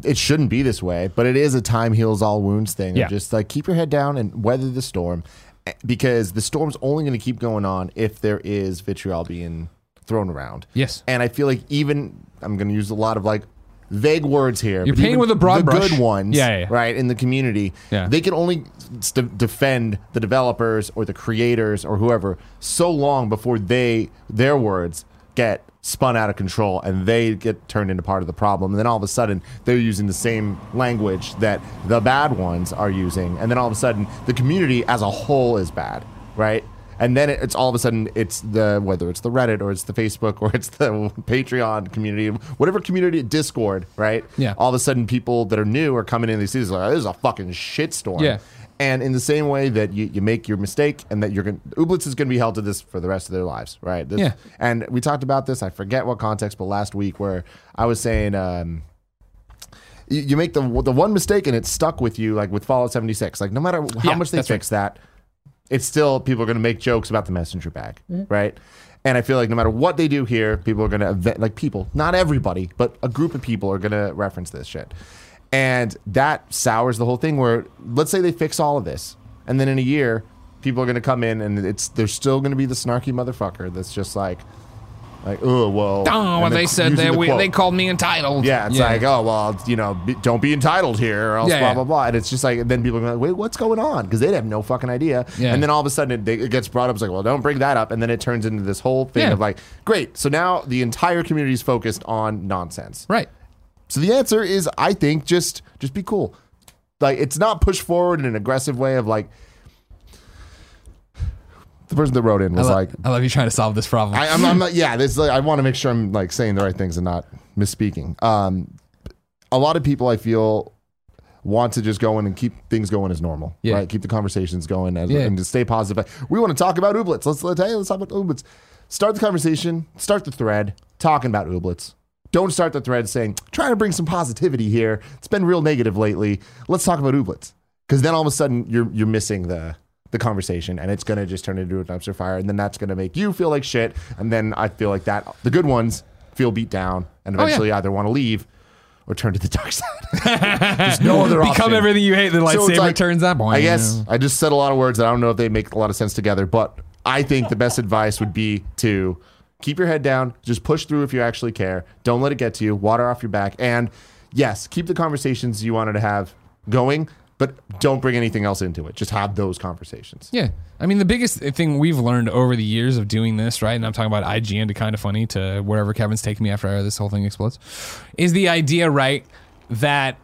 it shouldn't be this way, but it is a time heals all wounds thing. Yeah. Just like keep your head down and weather the storm, eh, because the storm's only going to keep going on if there is vitriol being thrown around. Yes. And I feel like even I'm going to use a lot of like vague words here. You're painting with a broad the brush. good ones, Yeah, yeah, yeah. right in the community. Yeah. They can only st- defend the developers or the creators or whoever so long before they their words get spun out of control and they get turned into part of the problem. And then all of a sudden they're using the same language that the bad ones are using. And then all of a sudden the community as a whole is bad right? And then it's all of a sudden it's the whether it's the reddit or it's the facebook or it's the patreon community whatever community discord right? Yeah. all of a sudden people that are new are coming in they see this like this is a fucking shitstorm Yeah. And in the same way that you, you make your mistake and that you're going Ooblets is going to be held to this for the rest of their lives, right? This- Yeah. And we talked about this, I forget what context, but last week where I was saying, um, you, you make the the one mistake and it's stuck with you, like with Fallout 76. Like no matter how Yeah, much they that's right. fix that, it's still people are going to make jokes about the messenger bag, Mm-hmm. right? And I feel like no matter what they do here, people are going to like people, not everybody, but a group of people are going to reference this shit. And that sours the whole thing where let's say they fix all of this and then in a year people are going to come in and it's there's still going to be the snarky motherfucker that's just like like oh well Oh, and they're said they, the we, they called me entitled. Yeah, it's like, oh well, you know, be, don't be entitled here, or else Yeah, blah yeah. blah blah. And it's just like, then people are like, wait, what's going on? Because they'd have no fucking idea. Yeah. And then all of a sudden it, it gets brought up. It's like, well, don't bring that up. And then it turns into this whole thing Yeah. of like, great. So now the entire community is focused on nonsense. right. So the answer is, I think, just just be cool. Like it's not push forward in an aggressive way of like. The person that wrote in I, was lo- like, I love you trying to solve this problem. I, I'm, I'm not. Yeah, this. Like, I want to make sure I'm like saying the right things and not misspeaking. Um, a lot of people, I feel, want to just go in and keep things going as normal. Yeah. Right. Keep the conversations going as, Yeah. and to stay positive. We want to talk about Ooblets. Let's let's hey, let's talk about Ooblets. Start the conversation. Start the thread talking about Ooblets. Don't start the thread saying trying to bring some positivity here. It's been real negative lately. Let's talk about Ooblets because then all of a sudden you're you're missing the the conversation and it's going to just turn into a dumpster fire and then that's going to make you feel like shit and then I feel like that the good ones feel beat down and Oh, yeah. eventually either want to leave or turn to the dark side. There's no other option. Become everything you hate. The lightsaber it's like- turns. I guess I just said a lot of words that I don't know if they make a lot of sense together, but I think the best advice would be to keep your head down, just push through if you actually care. Don't let it get to you. Water off your back, and yes, keep the conversations you wanted to have going, but don't bring anything else into it. Just have those conversations. Yeah. I mean, the biggest thing we've learned over the years of doing this, right? And I'm talking about IGN to kind of funny to wherever Kevin's taking me after this whole thing explodes, is the idea, right? That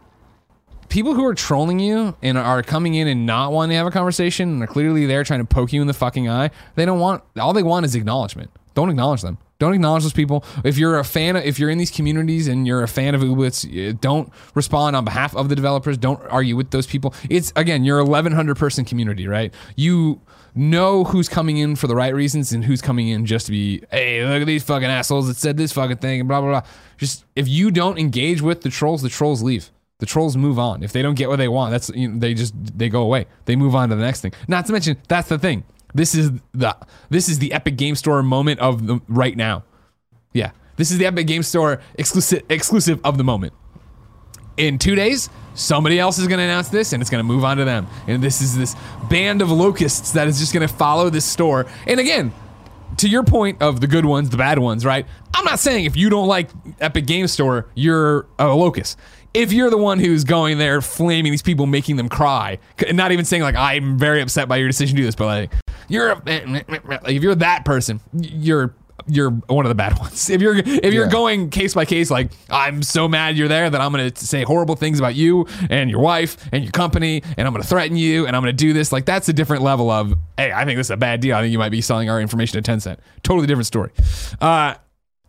people who are trolling you and are coming in and not wanting to have a conversation and are clearly there trying to poke you in the fucking eye, they don't want, all they want is acknowledgement. Don't acknowledge them. Don't acknowledge those people. If you're a fan, if you're in these communities and you're a fan of Ooblets, eh, don't respond on behalf of the developers. Don't argue with those people. It's again, you're 1,100 person community, right? You know who's coming in for the right reasons and who's coming in just to be, hey, look at these fucking assholes that said this fucking thing and blah blah blah. Just if you don't engage with the trolls, the trolls leave. The trolls move on. If they don't get what they want, that's you know, they just they go away. They move on to the next thing. Not to mention that's the thing. This is the this is the Epic Game Store moment of the right now. Yeah, this is the Epic Game Store exclusive exclusive of the moment. In two days, somebody else is going to announce this, and it's going to move on to them. And this is this band of locusts that is just going to follow this store. And again, to your point of the good ones, the bad ones, right? I'm not saying if you don't like Epic Game Store, you're a locust. If you're the one who's going there flaming these people, making them cry, and not even saying like I'm very upset by your decision to do this, but like you're a, if you're that person, you're you're one of the bad ones. If you're if you're going case by case, like I'm so mad you're there that I'm gonna say horrible things about you and your wife and your company, and I'm gonna threaten you and I'm gonna do this. Like that's a different level of hey, I think this is a bad deal. I think you might be selling our information to Tencent. Totally different story. Uh,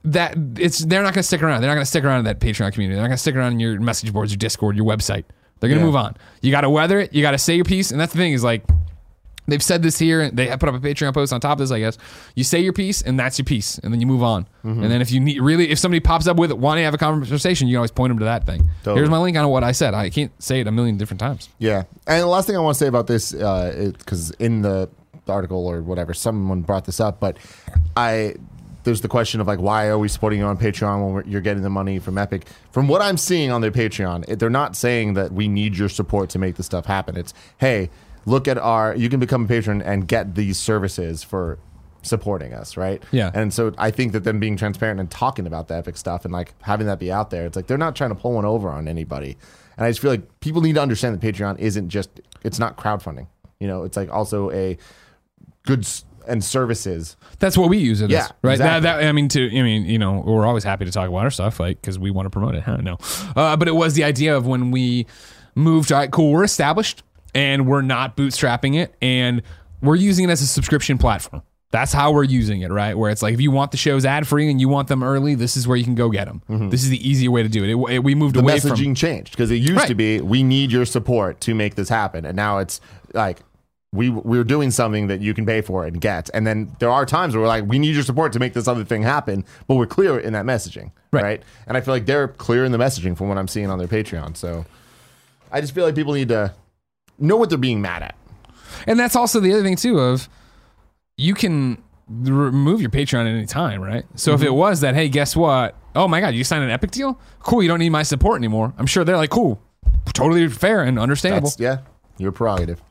that it's they're not gonna stick around. They're not gonna stick around in that Patreon community. They're not gonna stick around in your message boards, your Discord, your website. They're gonna Yeah. move on. You gotta weather it. You gotta say your piece, and that's the thing is like they've said this here. And they put up a Patreon post on top of this, I guess. You say your piece, and that's your piece, and then you move on. Mm-hmm. And then if you need really, if somebody pops up with it, wanting to have a conversation, you can always point them to that thing. Totally. Here's my link on what I said. I can't say it a million different times. Yeah, and the last thing I want to say about this, because in the article or whatever, someone brought this up, but I there's the question of like why are we supporting you on Patreon when we're, you're getting the money from Epic? From what I'm seeing on their Patreon, it, they're not saying that we need your support to make the stuff happen. It's hey, look at our you can become a patron and get these services for supporting us, right? Yeah. And so I think that them being transparent and talking about the Epic stuff and like having that be out there, it's like they're not trying to pull one over on anybody. And I just feel like people need to understand that Patreon isn't just it's not crowdfunding. You know, it's like also a goods and services. That's what we use it Yeah, as, right? That, that, I mean, to I mean, you know, we're always happy to talk about our stuff, like because we want to promote it. Huh? No, uh, but it was the idea of when we moved. All right, cool. We're established, and we're not bootstrapping it, and we're using it as a subscription platform. That's how we're using it, right? Where it's like if you want the shows ad free and you want them early, this is where you can go get them. This is the easier way to do it. It- it- we moved Mm-hmm. The away messaging from changed because it used Right. to be we need your support to make this happen, and now it's like we we're doing something that you can pay for and get. And then there are times where we're like, we need your support to make this other thing happen, but we're clear in that messaging, Right. right? And I feel like they're clear in the messaging from what I'm seeing on their Patreon. So I just feel like people need to know what they're being mad at. And that's also the other thing too of you can remove your Patreon at any time, right? So Mm-hmm. if it was that, hey, guess what? Oh my God, you signed an Epic deal? Cool, you don't need my support anymore. I'm sure they're like, cool, totally fair and understandable. That's yeah, your prerogative.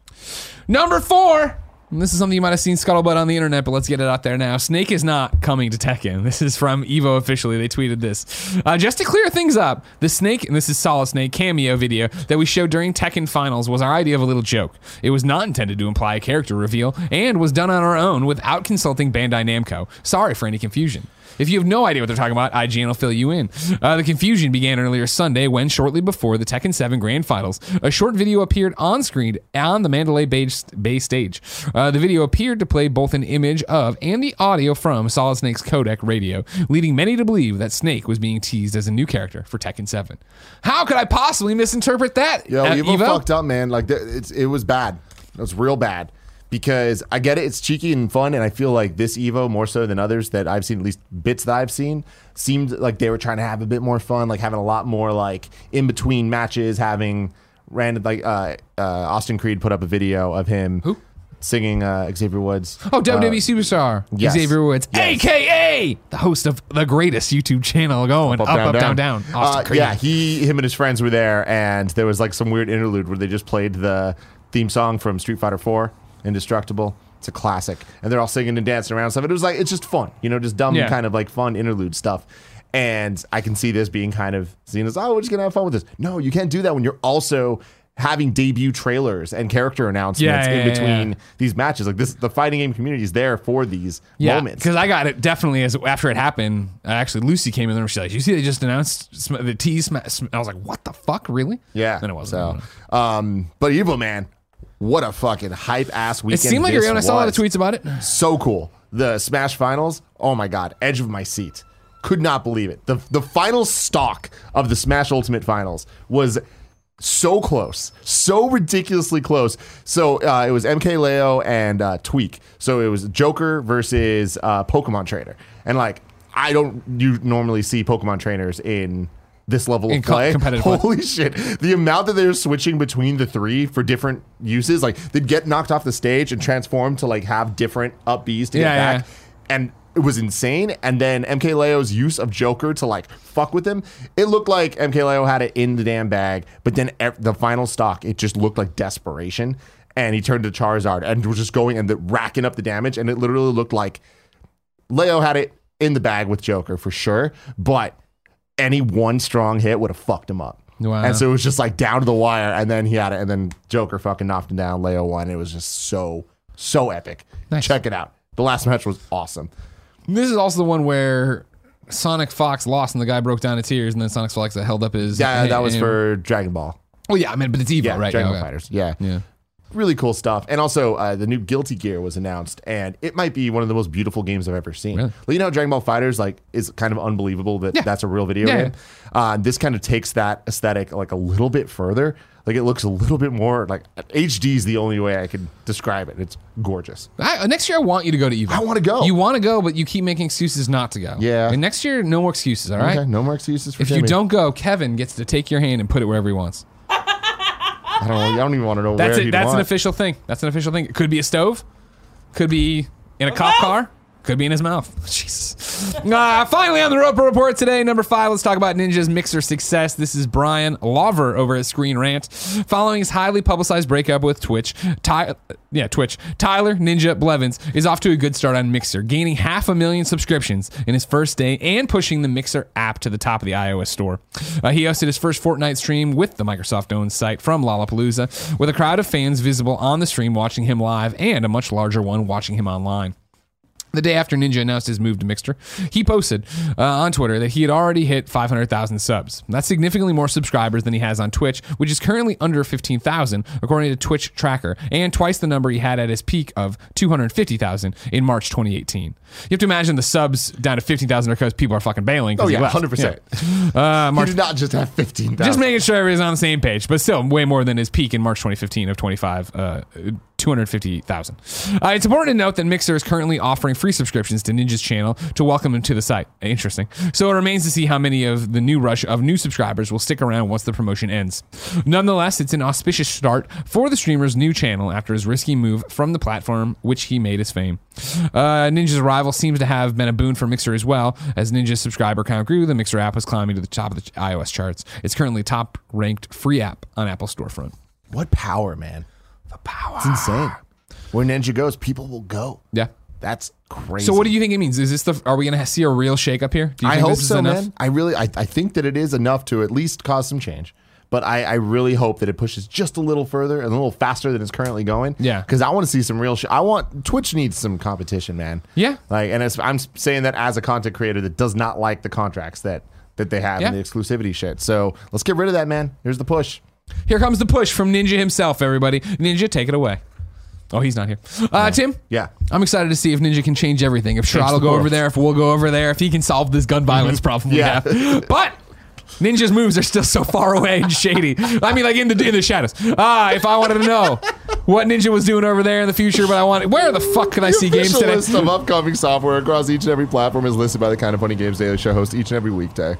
Number four. And this is something you might have seen scuttlebutt on the internet, but let's get it out there now. Snake is not coming to Tekken. This is from Evo officially. They tweeted this. Uh, just to clear things up, the Snake, and this is Solid Snake cameo video that we showed during Tekken Finals was our idea of a little joke. It was not intended to imply a character reveal and was done on our own without consulting Bandai Namco. Sorry for any confusion. If you have no idea what they're talking about, IGN will fill you in. Uh, the confusion began earlier Sunday when, shortly before the Tekken 7 Grand Finals, a short video appeared on screen on the Mandalay Bay, Bay stage. Uh, the video appeared to play both an image of and the audio from Solid Snake's codec radio, leading many to believe that Snake was being teased as a new character for Tekken 7. How could I possibly misinterpret that? Yo, uh, Evo, Evo? fucked up, man. Like it's it was bad. It was real bad because I get it. It's cheeky and fun, and I feel like this Evo more so than others that I've seen, at least bits that I've seen, seemed like they were trying to have a bit more fun, like having a lot more like in between matches, having random like uh, uh, Austin Creed put up a video of him Who? singing uh, Xavier Woods. Oh, WWE superstar yes. Xavier Woods, Yes. aka the host of the greatest YouTube channel going, up, up, down, down. Austin Uh, Creed. yeah, he, him, and his friends were there, and there was like some weird interlude where they just played the theme song from Street Fighter Four, Indestructible. It's a classic, and they're all singing and dancing around and stuff. It was like it's just fun, you know, just dumb Yeah. kind of like fun interlude stuff. And I can see this being kind of seen as, oh, we're just gonna have fun with this. No, you can't do that when you're also having debut trailers and character announcements Yeah, in yeah, between yeah. these matches. Like this, the fighting game community is there for these moments. because I got it definitely as after it happened. uh, Actually, Lucy came in there and she's like, "You see, they just announced sm- the tease." Sm-. sm-" I was like, "What the fuck, really?" Yeah. Then it wasn't. So, um, but Evil Man, what a fucking hype ass weekend! it seemed like this you're. I saw a lot of was. tweets about it. So cool. The Smash Finals. Oh my god, edge of my seat. Could not believe it. The the final stock of the Smash Ultimate Finals was so close, so ridiculously close. So uh, it was MK Leo and uh, Tweek. So it was Joker versus uh, Pokemon Trainer, and like I don't you normally see Pokemon trainers in this level of play. Holy shit! The amount that they're switching between the three for different uses, like they'd get knocked off the stage and transform to like have different up Bs to Yeah, get yeah, back, and it was insane. And then MK Leo's use of Joker to like fuck with him, it looked like MK Leo had it in the damn bag. But then ev- the final stock, it just looked like desperation. And he turned to Charizard and was just going and the, racking up the damage, and it literally looked like Leo had it in the bag with Joker for sure, but any one strong hit would have fucked him up. Wow. And so it was just like down to the wire, and then he had it, and then Joker fucking knocked him down. Leo won. It was just so so epic. Nice. Check it out. The last match was awesome. This is also the one where Sonic Fox lost and the guy broke down in tears, and then Sonic Fox held up his. Yeah, that was for Dragon Ball. Well, yeah, I mean, but it's Evo, Yeah, right? Dragon Yeah, okay. Fighters. Yeah. Yeah. Really cool stuff. And also, uh, the new Guilty Gear was announced, and it might be one of the most beautiful games I've ever seen. Really? You know, Dragon Ball Fighters like is kind of unbelievable that Yeah. that's a real video Yeah, game. Uh, this kind of takes that aesthetic like a little bit further. Like it looks a little bit more like HD is the only way I can describe it. It's gorgeous. I, next year, I want you to go to Evo. I wanna go. You want to go, but you keep making excuses not to go. Yeah. And next year, no more excuses. All right. Okay, no more excuses for If you don't go, Kevin gets to take your hand and put it wherever he wants. I don't. I don't even want to know That's where it. he'd That's an official thing. That's an official thing. It could be a stove. Could be in a cop car. Could be in his mouth. Jesus. Uh, finally, on the Roper Report today, number five, let's talk about Ninja's Mixer success. This is Bryan Lawver over at Screen Rant. Following his highly publicized breakup with Twitch, Ty- yeah, Twitch, Tyler Ninja Blevins is off to a good start on Mixer, gaining half a million subscriptions in his first day and pushing the Mixer app to the top of the iOS store. Uh, he hosted his first Fortnite stream with the Microsoft owned site from Lollapalooza, with a crowd of fans visible on the stream watching him live and a much larger one watching him online. The day after Ninja announced his move to Mixer, he posted uh, on Twitter that he had already hit 500,000 subs. That's significantly more subscribers than he has on Twitch, which is currently under 15,000, according to Twitch Tracker, and twice the number he had at his peak of 250,000 in March 2018. You have to imagine the subs down to 15,000 are because people are fucking bailing. Oh yeah, hundred percent. Yeah. Uh, He did not just have fifteen thousand. just making sure everybody's on the same page, but still way more than his peak in March 2015 of 25, uh, 250,000. Uh, it's important to note that Mixer is currently offering free subscriptions to Ninja's channel to welcome him to the site. Interesting. So it remains to see how many of the new rush of new subscribers will stick around once the promotion ends. Nonetheless, it's an auspicious start for the streamer's new channel after his risky move from the platform, which he made his fame. Uh, Ninja's arrival seems to have been a boon for Mixer as well. As Ninja's subscriber count grew, the Mixer app was climbing to the top of the iOS charts. It's currently top ranked free app on Apple Storefront. what power, man? The power. It's insane. Where Ninja goes, people will go. Yeah. That's crazy. So what do you think it means? Is this the? Are we going to see a real shakeup here? Do you I think hope this is so, enough? man. I really, I, I think that it is enough to at least cause some change. but I, I really hope that it pushes just a little further and a little faster than it's currently going. Yeah. because I want to see some real shit. I want Twitch needs some competition, man. Yeah. like, and it's, I'm saying that as a content creator that does not like the contracts that that they have and the exclusivity shit. So let's get rid of that, man. Here's the push. Here comes the push from Ninja himself, everybody. Ninja, take it away. Oh, he's not here. Uh, Tim? Yeah. I'm excited to see if Ninja can change everything. If Shroud will the go over there, if we'll go over there, if he can solve this gun violence problem we Yeah. have. But Ninja's moves are still so far away and shady. I mean, like in the in the shadows. Ah, if I wanted to know what Ninja was doing over there in the future, but I want where the fuck can I see games today? list of upcoming software across each and every platform is listed by the Kind of Funny Games Daily Show host each and every weekday.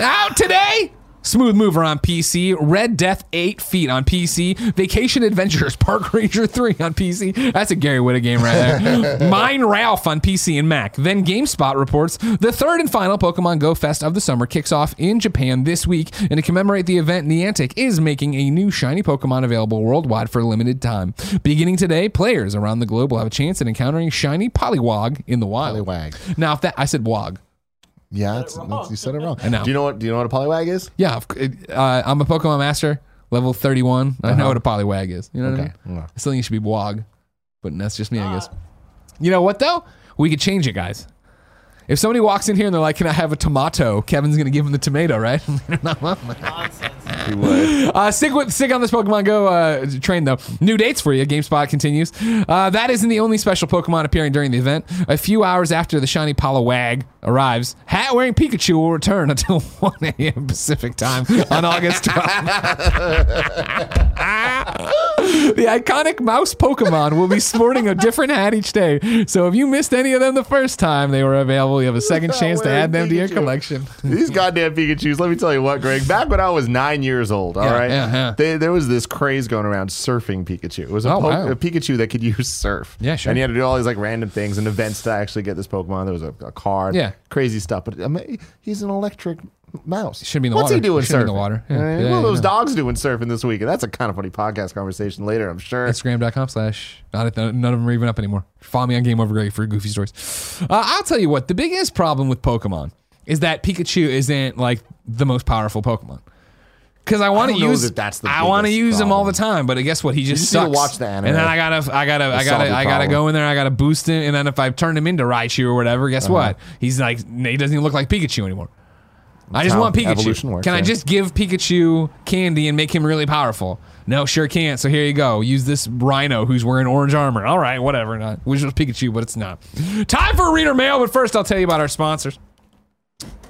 Out today. Smooth Mover on PC, Red Death 8 Feet on PC, Vacation Adventures Park Ranger 3 on PC. That's a Gary Whitta game right there. Mine Ralph on PC and Mac. Then GameSpot reports the third and final Pokemon Go Fest of the summer kicks off in Japan this week. And to commemorate the event, Niantic is making a new shiny Pokemon available worldwide for a limited time. Beginning today, players around the globe will have a chance at encountering shiny Poliwag in the wild. Poliwag. Now, if that I said Wog. Yeah, it's, it's- you said it wrong. I know. Do you know what? Do you know what a Poliwag is? Yeah, of uh, I'm a Pokemon master, level 31. I know what a Poliwag is. You know what I Uh-huh. Mean? Yeah. I still think it should be Wog, but that's just me, I guess. You know what though? We could change it, guys. If somebody walks in here and they're like, "Can I have a tomato?" Kevin's gonna give him the tomato, right? Nonsense. You would. Uh, stick with stick on this Pokemon Go uh, train though. New dates for you. GameSpot continues. Uh, that isn't the only special Pokemon appearing during the event. A few hours after the shiny Poliwag arrives, hat wearing Pikachu will return until 1 a.m. Pacific time on August 12th. the iconic mouse Pokemon will be sporting a different hat each day. So if you missed any of them the first time they were available, you have a second chance to add them to your collection. These goddamn Pikachu's. Let me tell you what, Greg. Back when I was nine years old, all Yeah, right, yeah, yeah. they- there was this craze going around surfing Pikachu. It was a, Oh, po- wow. a Pikachu that could use surf. Yeah, sure. And you had to do all these like random things and events to actually get this Pokemon. There was a, a card. Yeah. Crazy stuff. But I mean, he's an electric mouse. Shouldn't be in the What's water. he doing surfing? in the water. Yeah. Yeah, what are those yeah. dogs doing surfing this week? And that's a kind of funny podcast conversation later, I'm sure. Instagram.com slash not none of them are even up anymore. Follow me on Game Over Greg for goofy stories. Uh, I'll tell you what, the biggest problem with Pokemon is that Pikachu isn't like the most powerful Pokemon. Because I want to use that that's the I want to use him all the time, but guess what? He just sucks. watch the anime. And then I gotta, I gotta, I gotta, I gotta problem. go in there. I gotta boost him, and then if I turn him into Raichu or whatever, guess Uh-huh. what? He's like, he doesn't even look like Pikachu anymore. I just want Pikachu. works, Can I just give Pikachu candy and make him really powerful? No, sure can't. So here you go. Use this Rhino who's wearing orange armor. All right, whatever. Not wish it was Pikachu, but it's not. Time for reader mail, but first I'll tell you about our sponsors.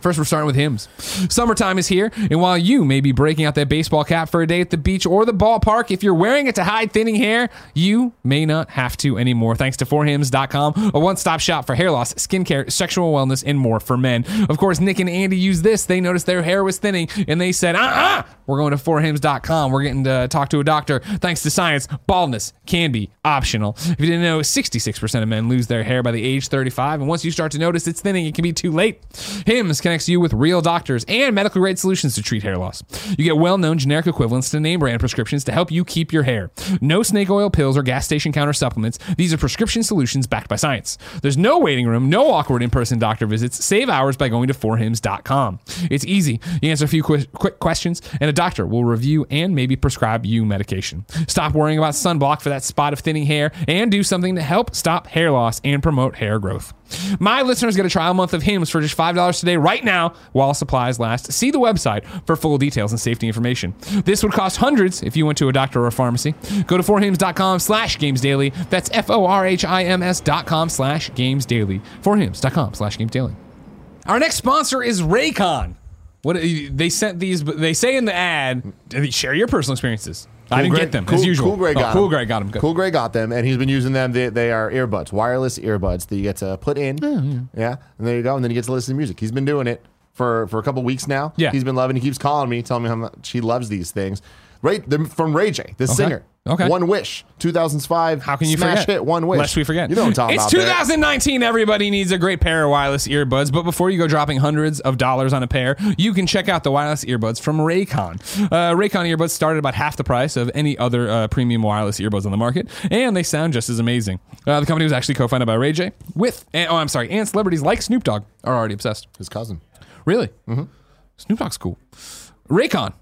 First, we're starting with Hims. Summertime is here, and while you may be breaking out that baseball cap for a day at the beach or the ballpark, if you're wearing it to hide thinning hair, you may not have to anymore. Thanks to forhims.com, a one stop shop for hair loss, skincare, sexual wellness, and more for men. Of course, Nick and Andy used this. They noticed their hair was thinning, and they said, uh uh, we're going to forhims.com. We're getting to talk to a doctor. Thanks to science, baldness can be optional. If you didn't know, 66% of men lose their hair by the age 35, and once you start to notice it's thinning, it can be too late. Hims connects you with real doctors and medical grade solutions to treat hair loss. You get well known generic equivalents to name brand prescriptions to help you keep your hair. No snake oil pills or gas station counter supplements. These are prescription solutions backed by science. There's no waiting room, no awkward in person doctor visits. Save hours by going to forhims.com. It's easy. You answer a few quick, quick questions, and a doctor will review and maybe prescribe you medication. Stop worrying about sunblock for that spot of thinning hair and do something to help stop hair loss and promote hair growth. My listeners get a trial month of Hims for just $5 today right now while supplies last. See the website for full details and safety information. This would cost hundreds if you went to a doctor or a pharmacy. Go to forhims.com slash games daily. That's F-O-R-H-I-M-S dot com slash games daily. forhims.com slash games daily. Our next sponsor is Raycon. What they sent these? They say in the ad, share your personal experiences. I didn't Greg- get them cool, as usual. Cool Greg Oh, got cool them. Greg got them. Good. Cool Greg got them, and he's been using them. They, they are earbuds, wireless earbuds that you get to put in. Oh, yeah. and there you go. And then you get to listen to music. He's been doing it for for a couple weeks now. Yeah. he's been loving. He keeps calling me, telling me how much he loves these things. Right they're from Ray J, the singer. Okay. One Wish, 2005. How can you smash forget? hit One Wish? Lest we forget. You know what I'm talking it's about. Barrett. 2019. Everybody needs a great pair of wireless earbuds. But before you go dropping hundreds of dollars on a pair, you can check out the wireless earbuds from Raycon. Uh, Raycon earbuds start at about half the price of any other uh, premium wireless earbuds on the market, and they sound just as amazing. Uh, the company was actually co-founded by Ray J. With, and, oh, I'm sorry, and celebrities like Snoop Dogg are already obsessed. His cousin. Really? Mm-hmm. Snoop Dogg's cool. Raycon.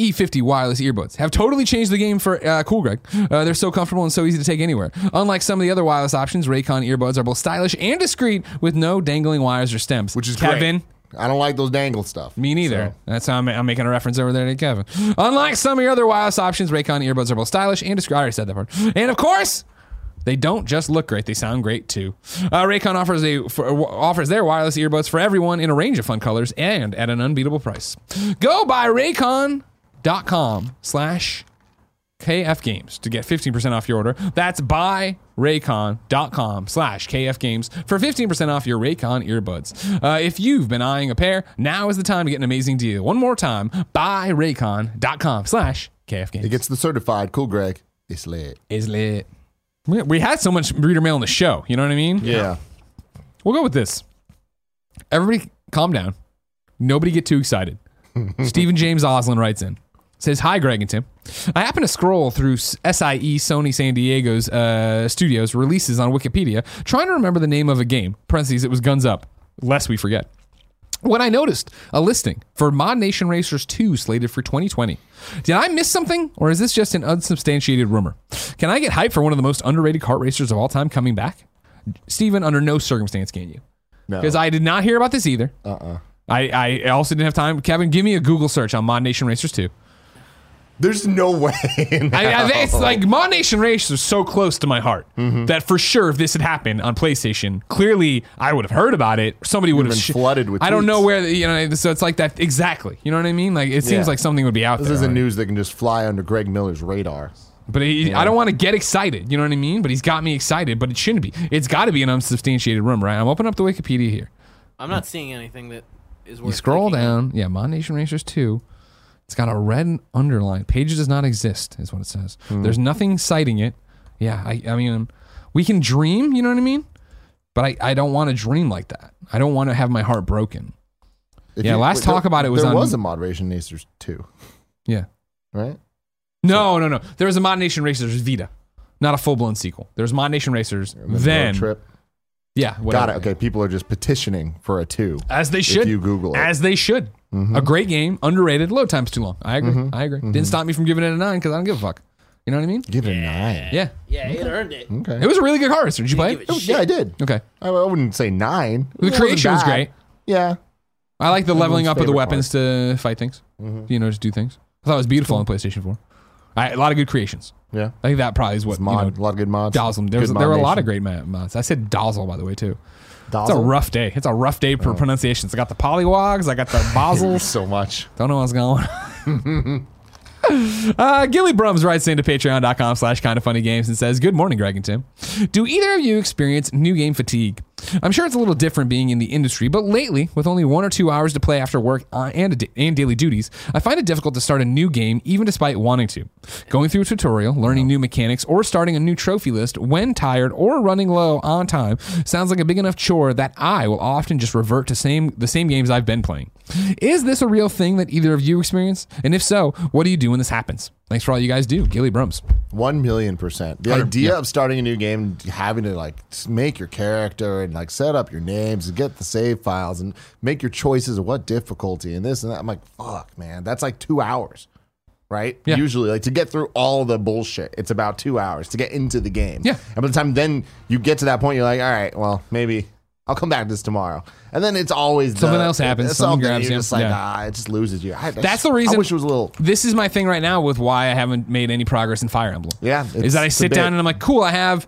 E50 wireless earbuds have totally changed the game for uh, Cool Greg. Uh, they're so comfortable and so easy to take anywhere. Unlike some of the other wireless options, Raycon earbuds are both stylish and discreet with no dangling wires or stems. Which is Kevin. great. I don't like those dangle stuff. Me neither. So, That's how I'm, I'm making a reference over there to Kevin. Unlike some of your other wireless options, Raycon earbuds are both stylish and discreet. I already said that part. And of course, they don't just look great; they sound great too. Uh, Raycon offers a for, offers their wireless earbuds for everyone in a range of fun colors and at an unbeatable price. Go buy Raycon.com slash KF Games to get 15% off your order. That's buyraycon.com slash KF Games for 15% off your Raycon earbuds. Uh, if you've been eyeing a pair, now is the time to get an amazing deal. One more time, buyraycon.com slash KF Games. It gets the certified Cool Greg. It's lit. It's lit. We, we had so much reader mail on the show. You know what I mean? Yeah. We'll go with this. Everybody calm down. Nobody get too excited. Stephen James Oslin writes in. Says, Hi, Greg and Tim. I happen to scroll through SIE Sony San Diego's uh, studios releases on Wikipedia, trying to remember the name of a game. Parentheses, it was Guns Up, lest we forget. When I noticed a listing for Mod Nation Racers 2 slated for 2020. Did I miss something, or is this just an unsubstantiated rumor? Can I get hype for one of the most underrated kart racers of all time coming back? Steven, under no circumstance can you. No. Because I did not hear about this either. Uh-uh. I, I also didn't have time. Kevin, give me a Google search on Mod Nation Racers 2. There's no way. in I, I, it's like Mod Nation Racers is so close to my heart Mm-hmm. that for sure, if this had happened on PlayStation, clearly I would have heard about it. Somebody would have been flooded with I don't know where the- you know. So it's like that exactly. You know what I mean? Like it seems Yeah. like something would be out there. this there. isn't already. news that can just fly under Greg Miller's radar. But he, I don't want to get excited. You know what I mean? But he's got me excited. But it shouldn't be. It's got to be an unsubstantiated rumor. Right? I'm opening up the Wikipedia here. I'm not seeing anything that is worth. You scroll clicking on. down. Yeah, Mod Nation Racers 2. It's got a red underline. Page does not exist, is what it says. Hmm. There's nothing citing it. Yeah, I, I mean, we can dream, you know what I mean? But I, I don't want to dream like that. I don't want to have my heart broken. If Yeah, last talk there- about it was there on- was a Moderation Nacers too, Yeah. right? No, no, no. There was a Mod Nation Racers Vita, not a full blown sequel. There was Mod Nation Racers. Then, trip. Yeah, whatever. Got it. Okay, people are just petitioning for a two. As they should. you Google it. Mm-hmm. As they should. Mm-hmm. A great game, underrated. Load time's too long. I agree. Mm-hmm. I agree. Didn't mm-hmm. stop me from giving it a nine because I don't give a fuck. You know what I mean? Give it a nine. Yeah. Yeah, it earned it. Okay. It was a really good car. Did you play it? it yeah, I did. Okay. I, I wouldn't say nine. The It wasn't creation was great. Yeah. I like the leveling up of the favorite weapons to fight things. You know, just do things. I thought it was beautiful on PlayStation 4. I, a lot of good creations. Yeah. I think that probably is what mod. you a lot of good mods. know, dazzled. There, was, Good there were a lot of great mods. I said dazzle, by the way, too. It's a rough day. It's a rough day for pronunciations. I got the polywogs. I got the basils. so much. Don't know what's going on. Uh, Gilly Brums writes into patreon.com slash kind of funny games and says, Good morning, Greg and Tim. Do either of you experience new game fatigue? I'm sure it's a little different being in the industry, but lately, with only one or two hours to play after work uh, and, and daily duties, I find it difficult to start a new game even despite wanting to. Going through a tutorial, learning new mechanics, or starting a new trophy list when tired or running low on time sounds like a big enough chore that I will often just revert to same the same games I've been playing. Is this a real thing that either of you experience? And if so, what do you do when this happens? Thanks for all you guys do. Gilly Brums. One million percent. The Hundred- idea yeah. of starting a new game, and having to like make your character and like set up your names and get the save files and make your choices of what difficulty and this and that. I'm like, fuck, man, that's like two hours, right? Yeah. Usually, like to get through all the bullshit, it's about two hours to get into the game. Yeah. And by the time then you get to that point, you're like, all right, well, maybe. I'll come back to this tomorrow, and then it's always Something the- else happens, it's something grabs you, just like, yeah. ah, it just loses you. I, That's the reason- I wish it was a little. This is my thing right now with why I haven't made any progress in Fire Emblem. Yeah, is that I sit down and I'm like, cool, I have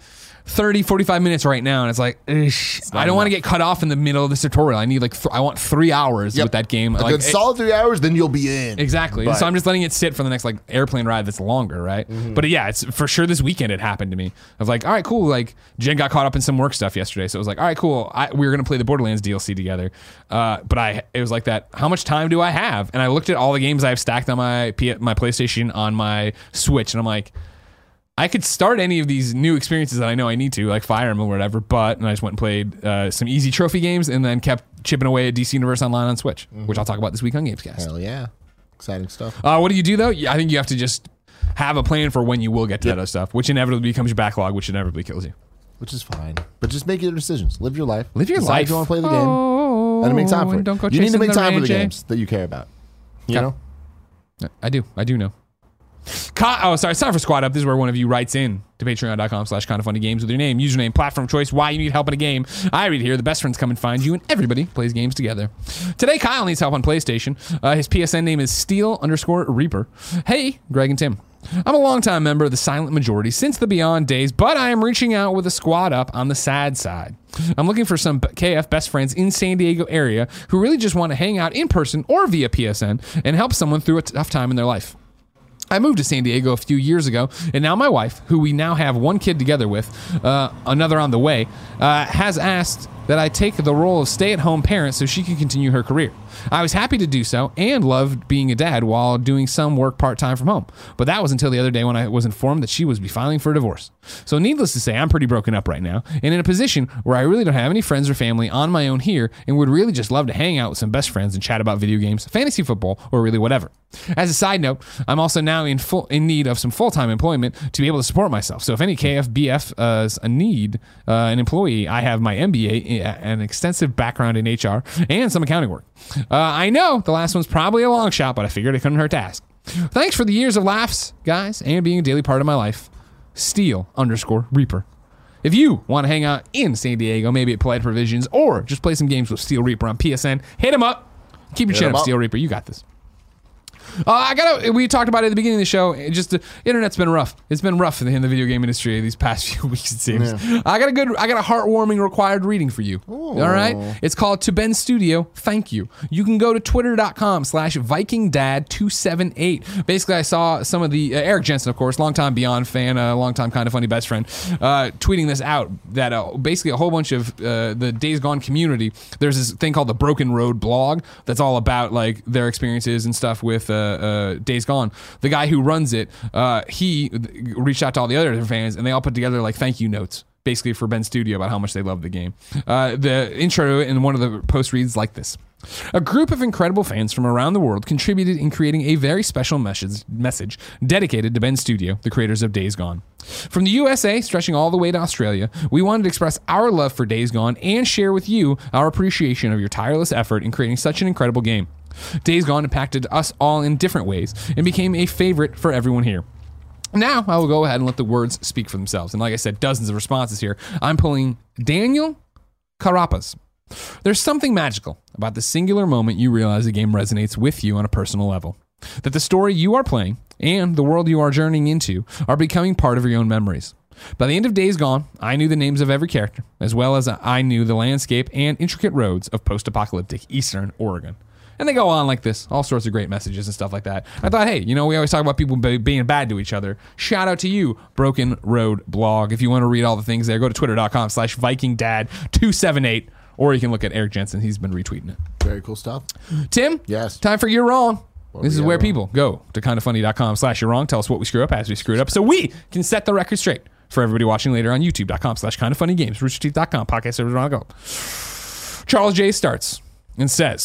30, 45 minutes right now, and it's like, ish, I don't want to get cut off in the middle of this tutorial. I need like, th- I want three hours Yep. with that game. A like, good it- solid three hours, then you'll be in. Exactly. But- so I'm just letting it sit for the next like airplane ride that's longer, right? Mm-hmm. But yeah, it's for sure this weekend it happened to me. Of like, all right, cool. Like Jen got caught up in some work stuff yesterday, so it was like, all right, cool. I, we were gonna play the Borderlands DLC together, uh, but I it was like that. How much time do I have? And I looked at all the games I have stacked on my P- my PlayStation on my Switch, and I'm like. I could start any of these new experiences that I know I need to, like Fire Emblem or whatever, but and I just went and played uh, some easy trophy games and then kept chipping away at DC Universe Online on Switch, which I'll talk about this week on Gamescast. Hell yeah. Exciting stuff. Uh, what do you do though? I think you have to just have a plan for when you will get to that other stuff, which inevitably becomes your backlog, which inevitably kills you. Which is fine. But just make your decisions. Live your life. Live your Decide life. if you want to play the game. Oh, and make time for it. Don't go you need to make time for the games that you care about. You know? I do. I do know. Oh, sorry. It's time for Squad Up. This is where one of you writes in to patreon.com slash kind of funny games with your name, username, platform choice, why you need help in a game. I read here, the best friends come and find you, and everybody plays games together. Today, Kyle needs help on PlayStation. Uh, his PSN name is Steel underscore Reaper. Hey, Greg and Tim. I'm a longtime member of the silent majority since the Beyond days, but I am reaching out with a squad up on the sad side. I'm looking for some KF best friends in San Diego area who really just want to hang out in person or via PSN and help someone through a tough time in their life. I moved to San Diego a few years ago, and now my wife, who we now have one kid together with, uh, another on the way, uh, has asked that I take the role of stay at home parent so she can continue her career. I was happy to do so and loved being a dad while doing some work part time from home. But that was until the other day when I was informed that she was be filing for a divorce. So, needless to say, I'm pretty broken up right now and in a position where I really don't have any friends or family on my own here and would really just love to hang out with some best friends and chat about video games, fantasy football, or really whatever. As a side note, I'm also now in full in need of some full time employment to be able to support myself. So if any KFBF uh, is a need uh, an employee, I have my MBA, an extensive background in HR, and some accounting work. Uh, I know the last one's probably a long shot, but I figured it couldn't hurt to ask. Thanks for the years of laughs, guys, and being a daily part of my life. Steel underscore Reaper. If you want to hang out in San Diego, maybe at Polite Provisions, or just play some games with Steel Reaper on PSN, hit him up. Keep your Hit chin up, up. Steel Reaper. You got this. Uh, I gotta. We talked about it at the beginning of the show. It just the internet's been rough. It's been rough in the, in the video game industry these past few weeks. It seems. I got a good. I got a heartwarming required reading for you. All right. It's called To Bend Studio. Thank you. You can go to twitter.com/slash VikingDad278. Basically, I saw some of the uh, Eric Jensen, of course, longtime Beyond fan, a uh, longtime kind of funny best friend, uh, tweeting this out. That uh, basically a whole bunch of uh, the Days Gone community. There's this thing called the Broken Road blog that's all about like their experiences and stuff with uh, uh, Days Gone. The guy who runs it, uh, he reached out to all the other fans, and they all put together like thank you notes. Basically, for Bend Studio about how much they love the game. Uh, the intro in one of the posts reads like this A group of incredible fans from around the world contributed in creating a very special message, message dedicated to Bend Studio, the creators of Days Gone. From the USA, stretching all the way to Australia, we wanted to express our love for Days Gone and share with you our appreciation of your tireless effort in creating such an incredible game. Days Gone impacted us all in different ways and became a favorite for everyone here. Now I will go ahead and let the words speak for themselves. And like I said, dozens of responses here. I'm pulling Daniel Carapas. There's something magical about the singular moment you realize a game resonates with you on a personal level. That the story you are playing and the world you are journeying into are becoming part of your own memories. By the end of Days Gone, I knew the names of every character, as well as I knew the landscape and intricate roads of post apocalyptic Eastern Oregon. And they go on like this, all sorts of great messages and stuff like that. I thought, hey, you know, we always talk about people be- being bad to each other. Shout out to you, Broken Road blog. If you want to read all the things there, go to twitter.com slash VikingDad278, or you can look at Eric Jensen. He's been retweeting it. Very cool stuff. Tim? Yes. Time for You're Wrong. this is where wrong? people go to kindafunny.com slash you're wrong. Tell us what we screw up as we screw it up so we can set the record straight for everybody watching later on youtube.com slash kindafunnygames, roosterteeth.com, podcast servers around the globe. Charles J starts and says,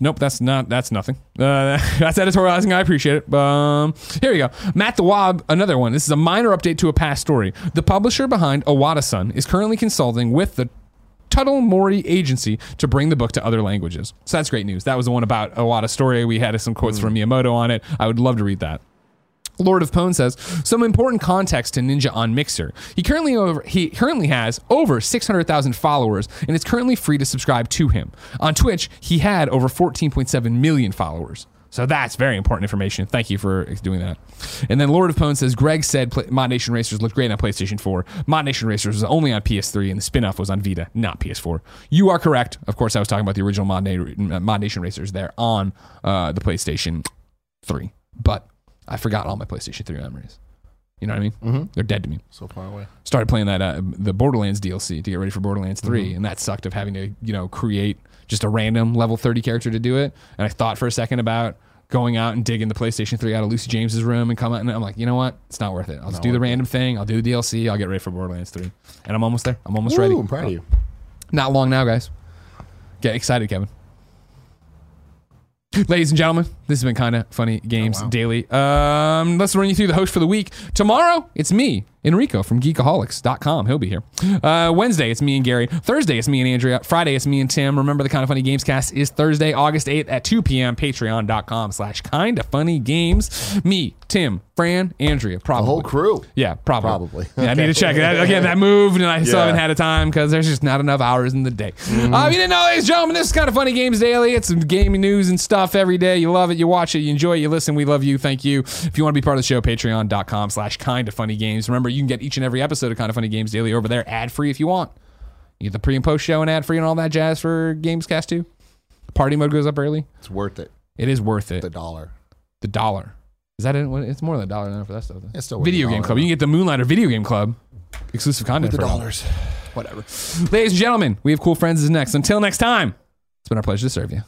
"Nope, that's not. That's nothing. Uh, that's editorializing. I appreciate it. Um, here we go. Matt the Wob, another one. This is a minor update to a past story. The publisher behind Iwata-san is currently consulting with the Tuttle Mori Agency to bring the book to other languages. So that's great news. That was the one about Awada story. We had some quotes from Miyamoto on it. I would love to read that. Lord of Pwn says some important context to Ninja on Mixer. He currently over he currently has over 600,000 followers and it's currently free to subscribe to him. On Twitch, he had over 14.7 million followers. So that's very important information. Thank you for doing that. And then Lord of Pwn says Greg said Play- Mod Nation Racers looked great on PlayStation 4. Mod Nation Racers was only on PS3, and the spin off was on Vita, not PS4. You are correct. Of course, I was talking about the original Mod, Na- Mod Nation Racers there on uh, the PlayStation 3. But I forgot all my PlayStation 3 memories. You know what I mean? Mm-hmm. They're dead to me. So far away. started playing that uh, the Borderlands DLC to get ready for Borderlands 3 and that sucked of having to you know create just a random level 30 character to do it. And I thought for a second about going out and digging the PlayStation 3 out of Lucy James's room and come out and I'm like you know what? It's not worth it. I'll just do the random thing. I'll do the DLC I'll get ready for Borderlands 3 and I'm almost there. I'm almost ready. I'm proud of you. not long now guys. Get excited Kevin Ladies and gentlemen, this has been kind of funny games daily. Um, let's run you through the host for the week. Tomorrow, it's me, Enrico from geekaholics.com. He'll be here. Uh, Wednesday, it's me and Gary. Thursday, it's me and Andrea. Friday, it's me and Tim. Remember, the kind of funny games cast is Thursday, August 8th at 2 p.m. Patreon.com slash kind of funny games. Me, Tim, Fran, Andrea, probably. The whole crew. Yeah, probably. Probably. Yeah, I need to check it. That- Again, that moved, and I still haven't had a time because there's just not enough hours in the day. Uh, if you didn't know, ladies and gentlemen, this is kind of funny games daily. It's some gaming news and stuff every day. You love it, you watch it, you enjoy it, you listen. We love you. Thank you. If you want to be part of the show, patreon.com slash kind of funny games. Remember, you can get each and every episode of Kind of Funny Games Daily over there ad free if you want. You get the pre and post show and ad free and all that jazz for Gamescast too. Party mode goes up early. It's worth it. It is worth it. The dollar. The dollar. Is that it? It's more than a dollar now for that stuff. though. It's still worth Video Game Club. You can get the Moonlighter Video Game Club exclusive content The for dollars. Whatever. Ladies and gentlemen, we have cool friends is next. Until next time, it's been our pleasure to serve you.